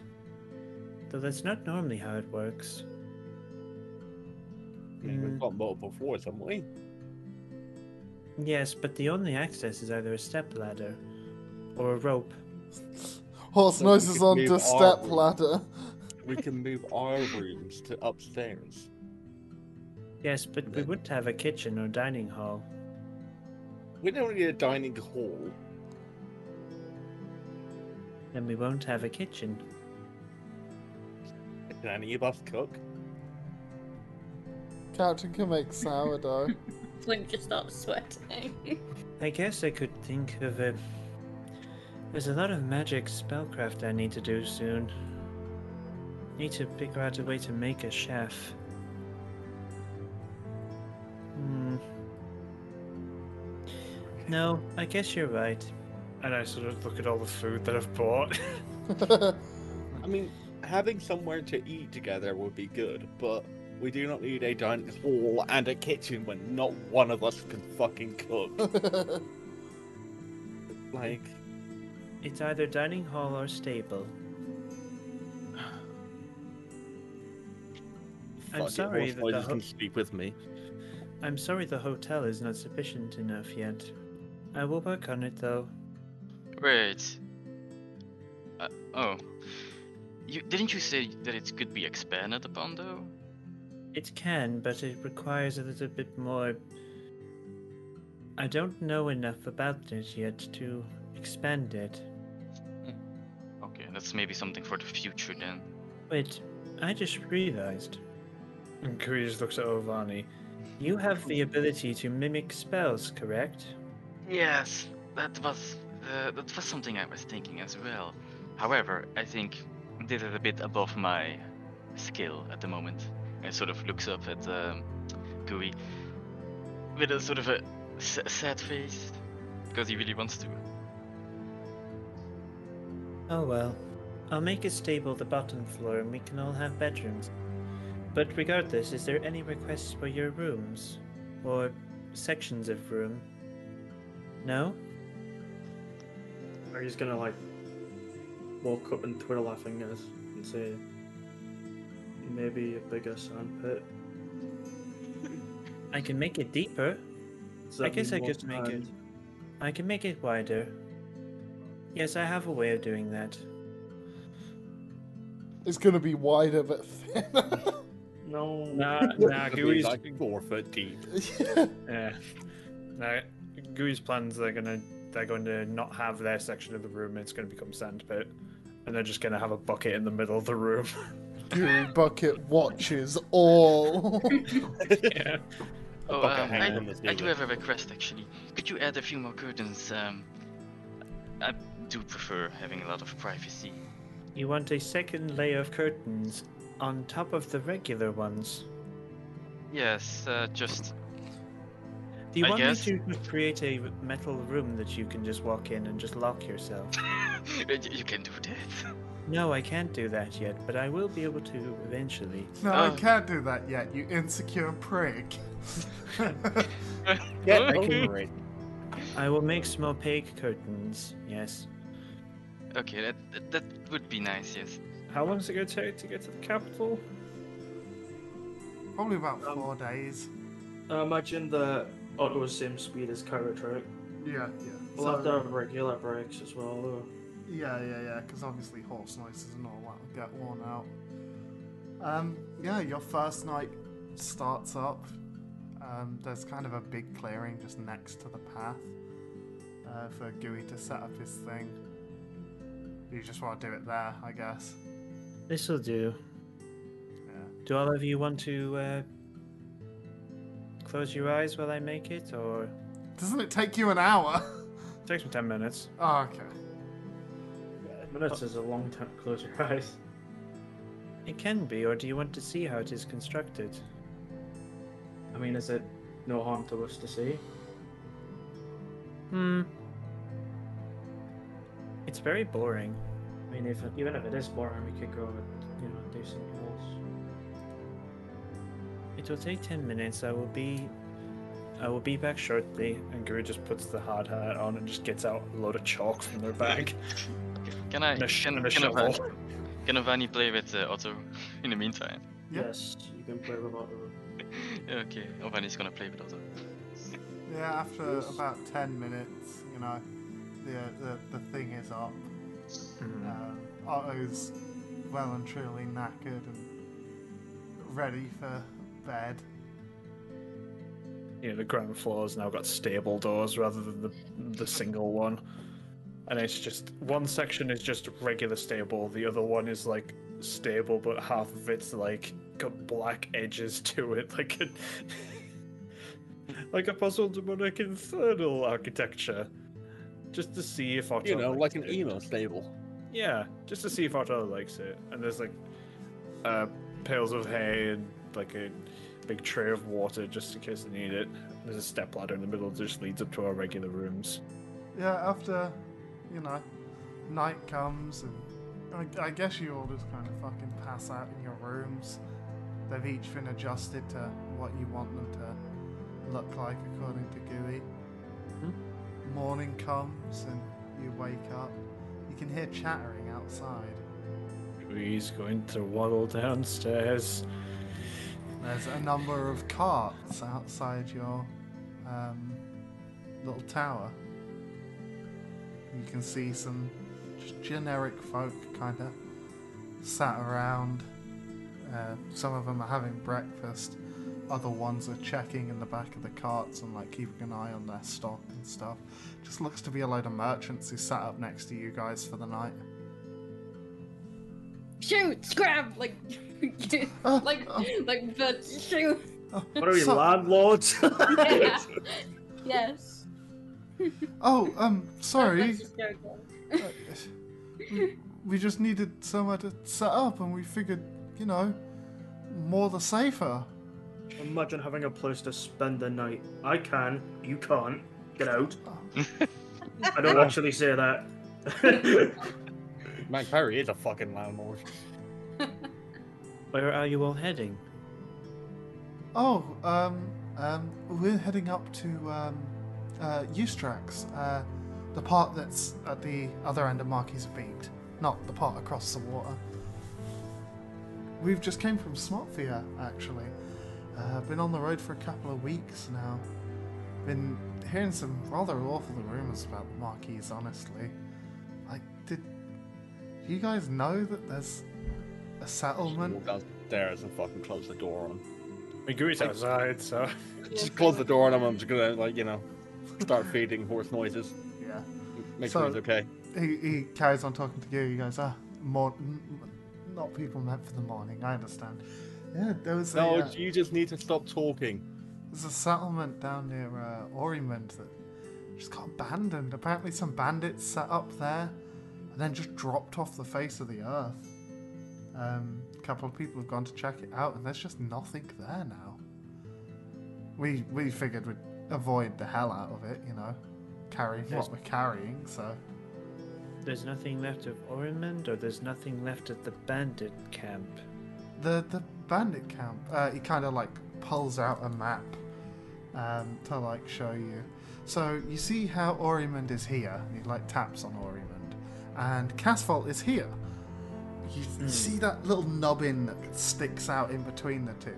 Though that's not normally how it works. I Mm. We've got multiple floors, haven't we? Yes, but the only access is either a step ladder or a rope. Horse So nose we is could on the our step ladder. We can move our rooms to upstairs. Yes, but we wouldn't have a kitchen or dining hall. We don't need a dining hall. Then we won't have a kitchen. Can any of us cook? Captain can make sourdough. Clint just starts sweating. I guess I could think of a. There's a lot of magic spellcraft I need to do soon. Need to figure out a way to make a chef. No, I guess you're right. And I sort of look at all the food that I've bought. I mean, having somewhere to eat together would be good, but we do not need a dining hall and a kitchen when not one of us can fucking cook. like, It's either dining hall or stable. I'm fuck sorry horse that the noises ho- can sleep with me. I'm sorry the hotel is not sufficient enough yet. I will work on it though. Wait. Uh, oh. You didn't you say that it could be expanded upon though? It can, but it requires a little bit more. I don't know enough about it yet to expand it. Okay, that's maybe something for the future then. Wait, I just realized. and Kui just looks at Ovani. You have the ability to mimic spells, correct? Yes, that was uh, that was something I was thinking as well. However, I think this is a bit above my skill at the moment. And sort of looks up at um, with a sort of a s- sad face because he really wants to. Oh well. I'll make a stable the bottom floor and we can all have bedrooms. But regardless, is there any requests for your rooms? Or sections of room? No? Are you just gonna like walk up and twiddle our fingers and say, maybe a bigger sandpit. I can make it deeper. I guess I more could make it. I can make it wider. Yes, I have a way of doing that. It's gonna be wider but thinner. No. Nah, nah, It'll Gooey's like four foot deep. Yeah. Now, Gooey's plans they're gonna they're going to not have their section of the room. It's going to become sandpit, and they're just going to have a bucket in the middle of the room. Gooey Bucket watches all. yeah. Oh, bucket um, I, I, do have a request actually. Could you add a few more curtains? Um, I do prefer having a lot of privacy. You want a second layer of curtains on top of the regular ones. Yes, uh, just Do you I want guess. me to create a metal room that you can just walk in and just lock yourself? you you can do that. No, I can't do that yet, but I will be able to eventually. No, I Oh. can't do that yet, you insecure prig. Get I can- over it. I will make some opaque curtains. Yes. Okay, that, that that would be nice. Yes. How long is it going to take to get to the capital? Probably about Um, four days. I imagine the Otto is same speed as Carrot right? Yeah, yeah. We'll So- have to have regular brakes as well, though. Yeah, yeah, yeah, because obviously horse noises and all that will get worn out. Um, yeah, your first night starts up. Um, there's kind of a big clearing just next to the path uh, for Gooey to set up his thing. You just want to do it there, I guess. This'll do. Yeah. Do all of you want to uh, close your eyes while I make it, or Doesn't it take you an hour? it takes me ten minutes? oh, okay. Minutes is a long time to close your eyes. It can be, or do you want to see how it is constructed? I mean, is it no harm to us to see? Hmm. It's very boring. I mean, if even if it is boring, we could go and you know do something else. It will take ten minutes. I will be. I will be back shortly. And Guru just puts the hard hat on and just gets out a load of chalk from their bag. Can I And a sh- can, and a can, shovel. Ovani, can Ovani play with uh, Otto in the meantime? Yeah. Yes, you can play with Otto. okay, Ovani's gonna play with Otto. Yeah, after about 10 minutes, you know, the, the, the thing is up. Um, Otto's well and truly knackered and ready for bed. you know, the ground floor's now got stable doors rather than the the single one. And it's just one section is just regular stable, the other one is like stable, but half of it's like got black edges to it, like a like a puzzle demonic infernal architecture. Just to see if Otto You know, like an it. emo stable. Yeah, just to see if Otto likes it. And there's like uh, pails of hay and like a big tray of water just in case they need it. There's a step ladder in the middle that just leads up to our regular rooms. Yeah, after, you know, night comes and I, I guess you all just kind of fucking pass out in your rooms. They've each been adjusted to what you want them to look like according to Gooey. Hmm? Morning comes and you wake up. You can hear chattering outside. He's going to waddle downstairs. There's a number of carts outside your um, little tower. You can see some just generic folk kind of sat around. Uh, some of them are having breakfast. Other ones are checking in the back of the carts and like keeping an eye on their stock and stuff. Just looks to be a load of merchants who sat up next to you guys for the night. Shoot! Scrap! Like, like, like, but shoot! What are we, So- landlords? Yeah. yes. Oh, um, sorry. That's we, we just needed somewhere to set up, and we figured, you know, more the safer. Imagine having a place to spend the night. I can, you can't. Get out. I don't actually say that. Man, Perry is a fucking landlord. Where are you all heading? Oh, um, um, we're heading up to um, uh, Eustrax, uh, the part that's at the other end of Marquis of Beat. not the part across the water. We've just came from Smotfia, actually. Uh, been on the road for a couple of weeks now. Been hearing some rather awful rumours about the Marquise, honestly. Like, did do you guys know that there's a settlement? Walk downstairs and fucking close the door on him. I mean, Gooey's outside, so. Just close the door on him. I'm just gonna like you know start feeding horse noises. Yeah. Make So- sure he's okay. He, he carries on talking to you. He goes, ah, mor- n- not people meant for the morning. I understand. Yeah, there was No, a, uh, you just need to stop talking. there's a settlement down near uh, Aurymond that just got abandoned. Apparently, some bandits set up there and then just dropped off the face of the earth. Um, a couple of people have gone to check it out, and there's just nothing there now. We we figured we'd avoid the hell out of it, you know, carrying Yes. what we're carrying. So There's nothing left of Aurymond, or there's nothing left at the bandit camp. the the bandit camp, uh, he kind of like pulls out a map um, to like show you. So you see how Aurymond is here. and He like taps on Aurymond, and Casfault is here. You Hmm. see that little nubbin that sticks out in between the two,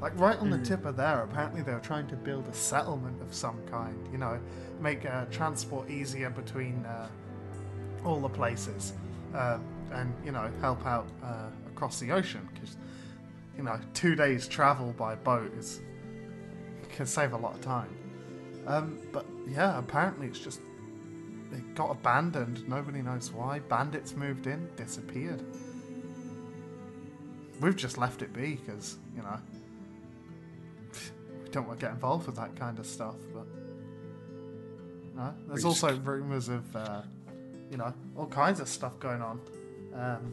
like right on the Hmm. tip of there. Apparently, they were trying to build a settlement of some kind. You know, make uh, transport easier between uh, all the places, uh, and you know, help out uh, across the ocean because you know, two days travel by boat is can save a lot of time. Um, but yeah, apparently it's just it got abandoned. Nobody knows why. Bandits moved in, disappeared. We've just left it be because you know we don't want to get involved with that kind of stuff. But no, there's We just- also rumors of uh, you know all kinds of stuff going on. Um,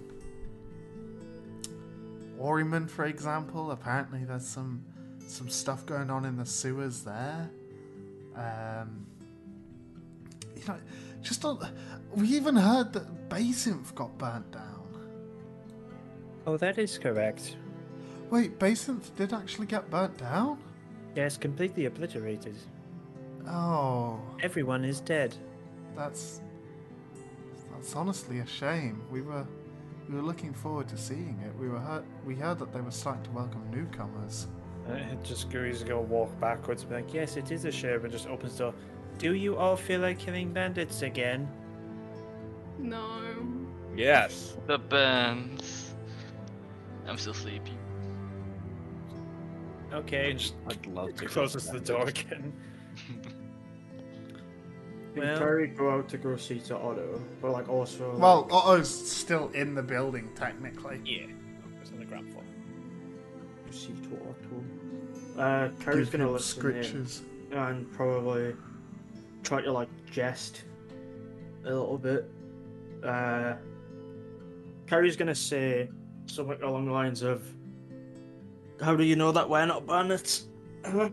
Aurymond, for example, apparently there's some some stuff going on in the sewers there. Um, you know, just on, we even heard that Basinth got burnt down. Oh, that is correct. Wait, Basinth did actually get burnt down? Yes, completely obliterated. Oh, Everyone is dead. that's that's honestly a shame. We were we were looking forward to seeing it. We were heard, we heard that they were starting to welcome newcomers. Uh, just Gooey's gonna walk backwards and be like, yes, it is a shame, and just opens the door. Do you all feel like killing bandits again? No. Yes. The bands. I'm still sleepy. Okay. Just I'd love to. closes the door again. Can Well- Carrie go out to go see to Otto? But like also. Well, Otto's still in the building technically. Yeah. It's on the ground floor. like, see to Otto. Uh, Carrie's Give gonna him listen in scritches. and probably try to like jest a little bit. Uh, Carrie's gonna say something along the lines of, "How do you know that we're not bandits?"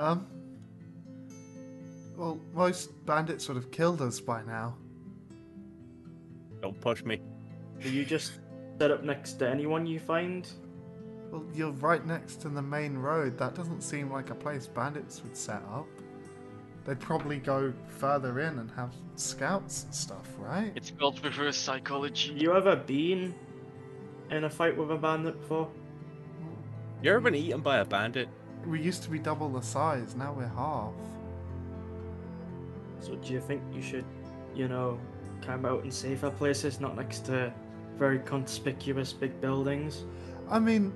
Um. Well, most bandits would have killed us by now. Don't push me. Do you just set up next to anyone you find? Well, you're right next to the main road. That doesn't seem like a place bandits would set up. They'd probably go further in and have scouts and stuff, right? It's called reverse psychology. You ever been in a fight with a bandit before? You ever been eaten by a bandit? We used to be double the size, now we're half. So do you think you should, you know, camp out in safer places, not next to very conspicuous big buildings? I mean,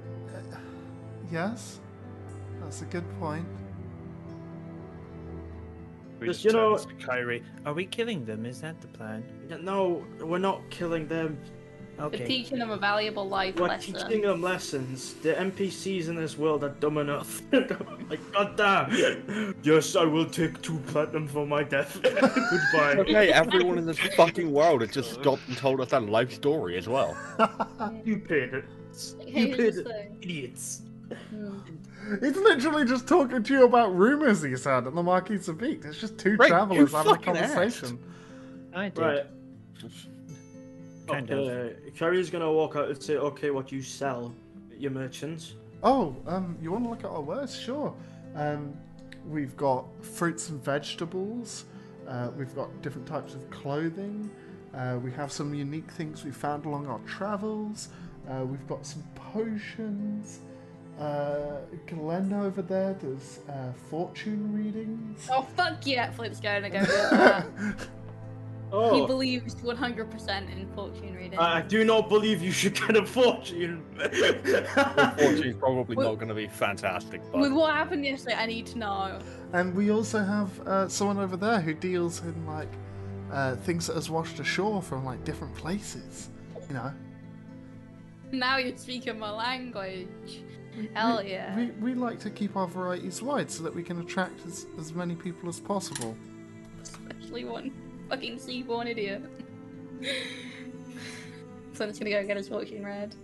yes, that's a good point. We Just, just you know- Kyrie. Are we killing them? Is that the plan? No, we're not killing them. Okay. We're teaching them a valuable life We're lesson. teaching them lessons. The NPCs in this world are dumb enough. Oh like, goddamn. Yes, I will take two platinum for my death. Goodbye. Okay, everyone in this fucking world has just stopped and told us that life story as well. You paid it. Hey, You paid it. Idiots. He's literally just talking to you about rumors he said at the Marquis of Beak. It's just two Right, travelers having a fucking asked. conversation. I did. Right. Kind of. okay. Carrie's gonna walk out and say, okay, what do you sell, your merchants. Oh, um, you want to look at our wares? Sure. Um, we've got fruits and vegetables, Uh, we've got different types of clothing. Uh, we have some unique things we found along our travels. Uh, we've got some potions. Uh, Glenn over there does uh, fortune readings. Oh fuck yeah, Flip's going to go with that. He Oh, believes 100% in fortune reading. I do not believe you should get a fortune. Fortune's probably Well- not going to be fantastic, With what happened yesterday, I need to know. And we also have uh, someone over there who deals in like uh, things that has washed ashore from like different places. You know. Now you're speaking my language. Hell we, yeah. We, we like to keep our varieties wide so that we can attract as, as many people as possible. Especially one fucking seaborn idiot. so I'm just gonna go and get his fortune red.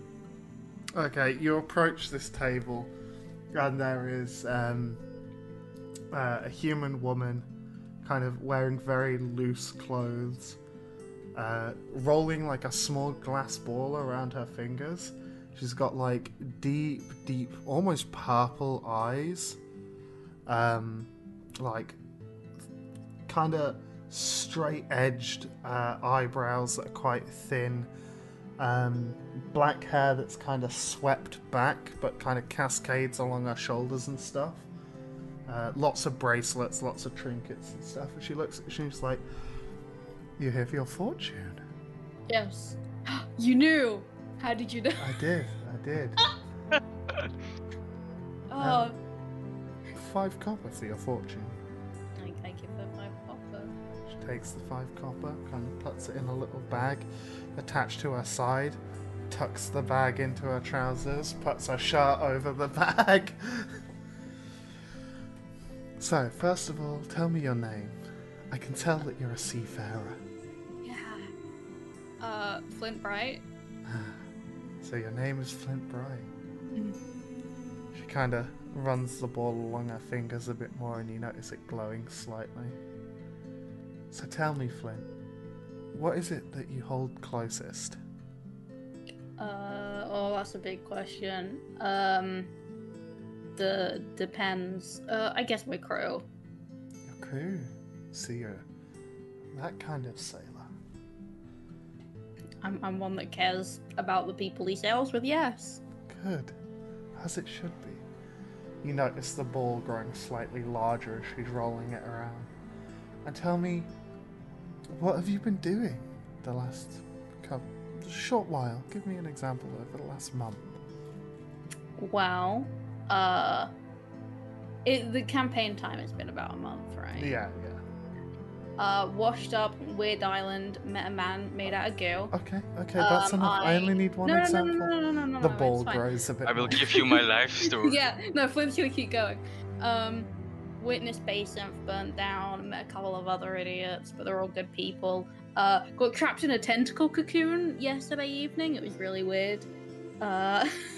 Okay, you approach this table, and there is um, uh, a human woman, kind of wearing very loose clothes, uh, rolling like a small glass ball around her fingers. She's got like deep, deep, almost purple eyes, um, like kind of straight-edged uh, eyebrows that are quite thin um, black hair that's kind of swept back but kind of cascades along her shoulders and stuff. Uh, lots of bracelets, lots of trinkets and stuff. And she looks, she's like, "You here for your fortune?" Yes. you knew! How did you know? I did, I did. Oh. Five copper for your fortune. I take it for my copper. She takes the five copper, kind of puts it in a little bag attached to her side, tucks the bag into her trousers, puts her shirt over the bag. so, first of all, tell me your name. I can tell that you're a seafarer. Yeah. Uh, Flint Bright. So, your name is Flint Bright. Mhm. She kind of runs the ball along her fingers a bit more, and you notice it glowing slightly. So, tell me, Flint, what is it that you hold closest? Uh, oh, that's a big question. Um, the depends. Uh, I guess my crew. Your crew. See, you're that kind of sailor. I'm, I'm one that cares about the people he sails with. Yes. Good. As it should be. You notice the ball growing slightly larger as she's rolling it around. And tell me, what have you been doing the last couple, short while? Give me an example over the last month. Well, uh, it, the campaign time has been about a month, right? Yeah, yeah. Uh, washed up Weird Island, met a man made out of goo. Okay, okay, that's Um, enough. I... only need one no, no, no, example. No, no, no, no, no, the no, ball grows a bit. I will more. give you my life story. yeah, no, Flint's gonna keep going. Um, witness Basinth burnt down, met a couple of other idiots, but they're all good people. Uh, got trapped in a tentacle cocoon yesterday evening. It was really weird. Uh,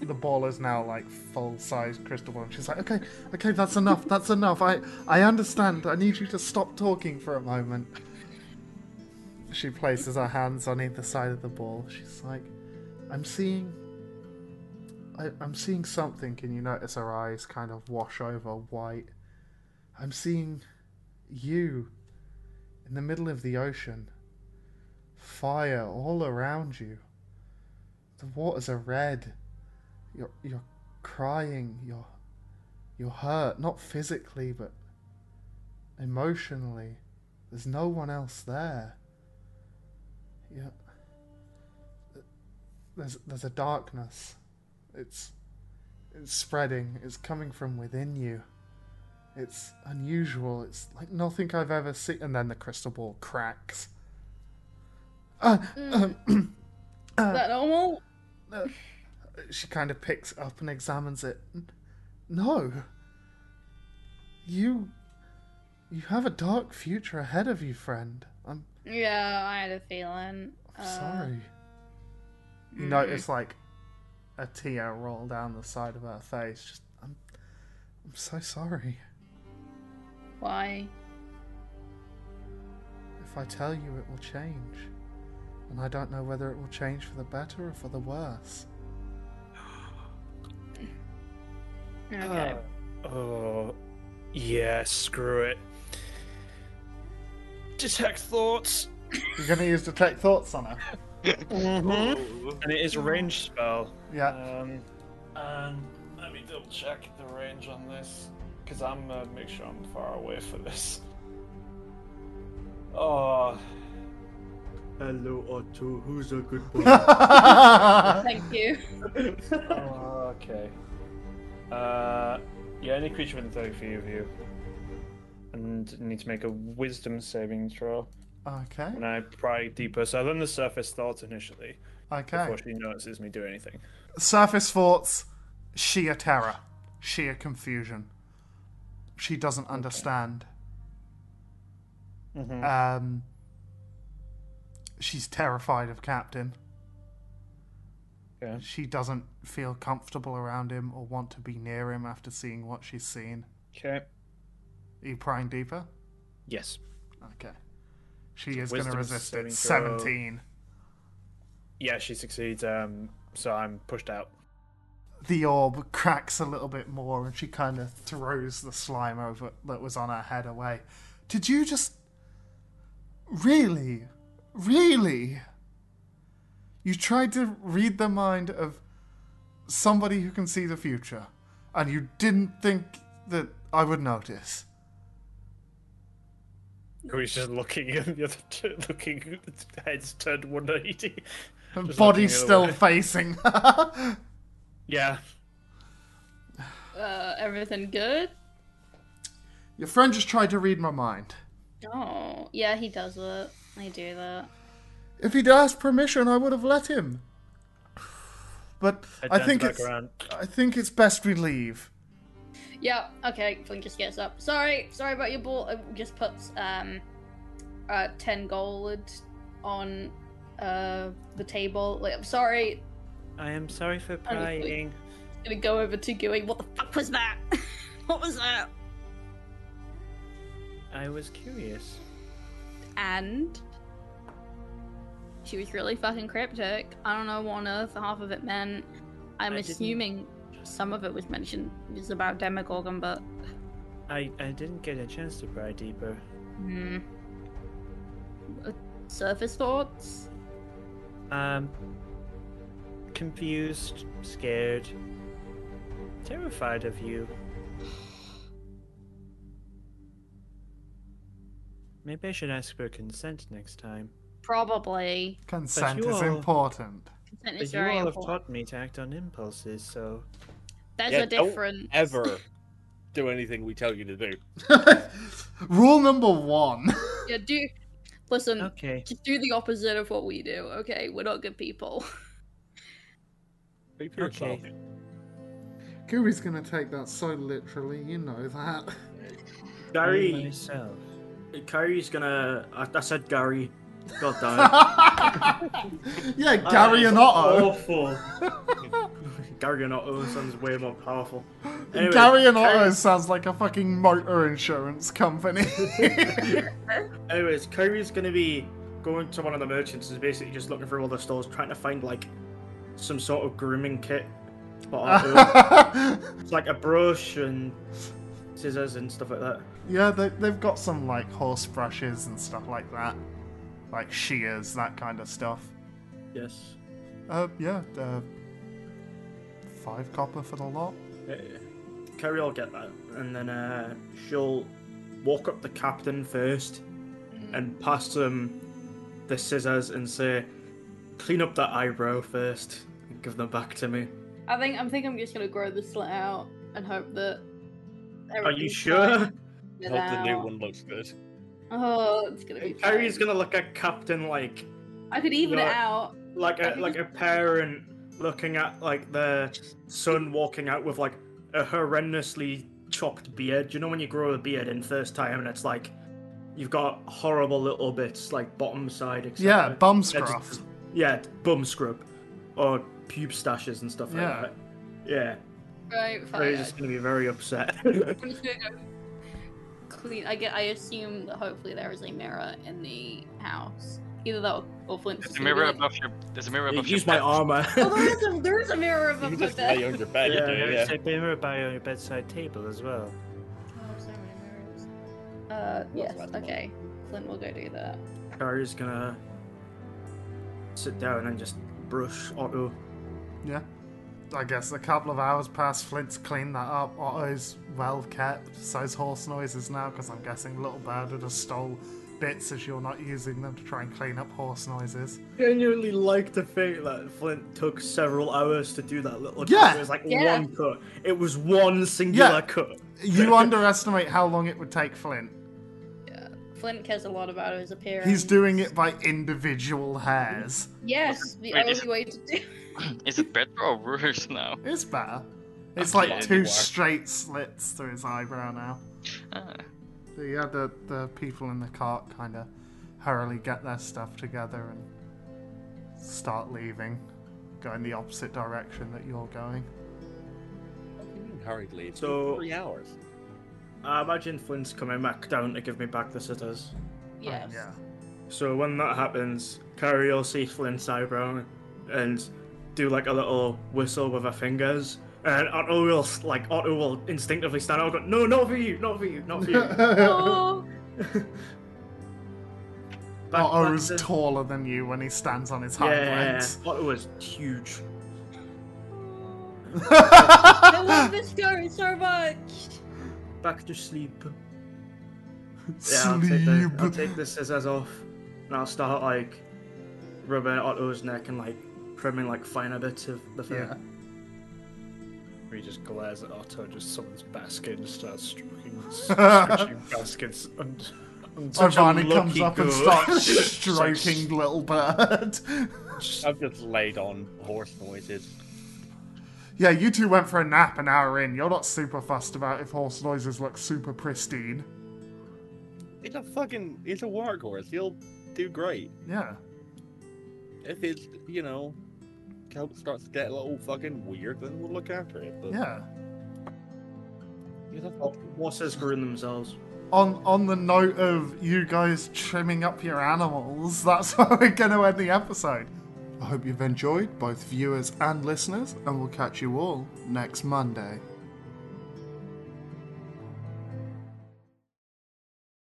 the ball is now like full size crystal ball. And she's like okay okay that's enough that's enough. I i understand. I need you to stop talking for a moment. She places her hands on either side of the ball. She's like i'm seeing I, i'm seeing something. Can you notice her eyes kind of wash over white? I'm seeing you in the middle of the ocean. Fire all around you. The waters are red you're you're crying you're you're hurt not physically but emotionally. There's no one else there. Yeah. There's there's a darkness. It's it's spreading. It's coming from within you. It's unusual. It's like nothing i've ever seen. And then the crystal ball cracks. Uh, um, is that normal? uh, she kind of picks up and examines it. No. You. You have a dark future ahead of you, friend. I'm, Yeah, I had a feeling. I'm Uh, sorry. You mm. notice, like, a tear roll down the side of her face. Just, I'm. I'm so sorry. Why? If I tell you, it will change. And I don't know whether it will change for the better or for the worse. Okay. Uh, oh, yeah, screw it. detect thoughts. You're gonna use detect thoughts on her. Mm-hmm. And it is a ranged spell. Yeah. Um, and let me double check the range on this, because I'm gonna make sure I'm far away for this. Oh, Hello, Otto. Who's a good boy? Thank you. oh, okay. Uh, yeah, any creature within 30 feet of you. And need to make a wisdom saving throw. Okay. And I pry deeper, so I learn the surface thoughts initially. Okay. Before she notices me do anything. Surface thoughts, sheer terror, sheer confusion. She doesn't understand. Mhm. Um, she's terrified of Captain. Okay. She doesn't feel comfortable around him or want to be near him after seeing what she's seen. Okay. Are you prying deeper? Yes. Okay. She is going to resist it. throw. 17. Yeah, she succeeds. Um, so I'm pushed out. the orb cracks a little bit more and she kind of throws the slime over that was on her head away. Did you just. Really? Really? You tried to read the mind of somebody who can see the future, and you didn't think that I would notice. Who's just looking at the other, t- looking, heads turned 180. Her Just body's still away. facing. Yeah. Uh, everything good? Your friend just tried to read my mind. Oh, yeah, he does that. I do that. If he'd asked permission, I would have let him. But Head I think it's around. I think it's best we leave. Yeah, okay, Flint just gets up. Sorry, sorry about your ball. Just puts um, uh, 10 gold on uh, the table. Like, I'm sorry. I am sorry for Honestly. prying. gonna go over to Gooey. What the fuck was that? what was that? I was curious. And she was really fucking cryptic. I don't know what on earth half of it meant. I'm I assuming some of it was mentioned was about Demogorgon, but I, I didn't get a chance to pry deeper. hmm. Uh, Surface thoughts? Um, confused, scared, terrified of you. Maybe I should ask for consent next time. Probably. Consent is all- important. Consent But is you very all have important. taught me to act on impulses, so There's Yeah, a don't difference. ever do anything we tell you to do. Rule number one. Yeah, do. Listen, okay. just do the opposite of what we do, okay? We're not good people. Speak for yourself. Okay. Gooey's gonna take that so literally, you know that. Gary, myself. Gary's gonna. I, I said Gary. God damn it. yeah, Gary and Otto. Awful. Gary and Otto sounds way more powerful. Anyway, Gary and Otto sounds like a fucking motor insurance company. Anyways, Kyrie's gonna be going to one of the merchants and basically just looking through all the stores, trying to find like some sort of grooming kit. it's like a brush and scissors and stuff like that. yeah, they, they've got some like horse brushes and stuff like that. Like shears, that kind of stuff. Yes. Uh, yeah, uh, five copper for the lot. Yeah, yeah. Kyrie will get that, and then uh, she'll walk up the captain first and pass him the scissors and say, "Clean up that eyebrow first and give them back to me." I think I'm think I'm just gonna grow the slit out and hope that. Are you sure? fine Hope the new one looks good. Oh, it's gonna be. Kyrie's fine. gonna look at Captain like I could even No. it out. like I a could like a parent looking at like their son walking out with like a horrendously chopped beard. You know when you grow a beard in first time and it's like you've got horrible little bits like bottom side. etc. Yeah, bum They're just- Yeah, bum scrub or pube stashes and stuff like Yeah. that. Yeah, Right, so fine. he's just gonna be very upset. clean. I get. I assume that hopefully there is a mirror in the house. Either that or, or Flint's. There's a mirror gonna above your. There's a mirror above Use your my armor. Oh, there is a there is a mirror You above can my bed. on your bed. Yeah, Yeah, yeah, yeah. A mirror by your bedside table as well. Oh, so many mirrors. Uh, yes. Okay. Flint will go do that. Carrie's gonna sit down and just brush Otto. Yeah. I guess a couple of hours past, Flint's cleaned that up. Otto's well kept. So's horse noises now, because I'm guessing Little Bird would have stole bits as you're not using them to try and clean up horse noises. I genuinely like to think that Flint took several hours to do that little Yeah. cut. It was like Yeah. one cut. It was one singular Yeah. cut. You underestimate how long it would take Flint. Yeah. Flint cares a lot about his appearance. He's doing it by individual hairs. Yes, the Wait, only way to do. Is it better or worse now? It's better. It's Okay, like you two are. straight slits through his eyebrow now. Ah, So you had the, the people in the cart kind of hurriedly get their stuff together and start leaving, going the opposite direction that you're going. What do you mean hurriedly? It's So- three hours. I imagine Flint's coming back down to give me back the sitters. Yes. Yeah. So when that happens, Carrie will see Flint's eyebrow and do like a little whistle with her fingers. And Otto will like Otto will instinctively stand up and go, No, not for you, not for you, not for you. Oh, Back- Otto's back to- taller than you when he stands on his hind Yeah, legs. Otto is huge. I love this story so much. Back to sleep. Yeah, I'll take, the, I'll Sleep. take the scissors off and I'll start like rubbing Otto's neck and like trimming like finer bits of the fur. Yeah. He just glares at Otto, just summons Baskin, starts stroking, stretching Baskin's And, und- Such comes lucky up and starts stroking little bird. I've just laid on horse noises. yeah, you two went for a nap an hour in. You're not super fussed about if horse noises look super pristine. It's a fucking, it's a workhorse. He'll do great. Yeah. If his, you know, coat starts to get a little fucking weird, then we'll look after it. But Yeah. he's a Oh, Horses screwing themselves. On on the note of you guys trimming up your animals, that's how we're going to end the episode. I hope you've enjoyed, both viewers and listeners, and we'll catch you all next Monday.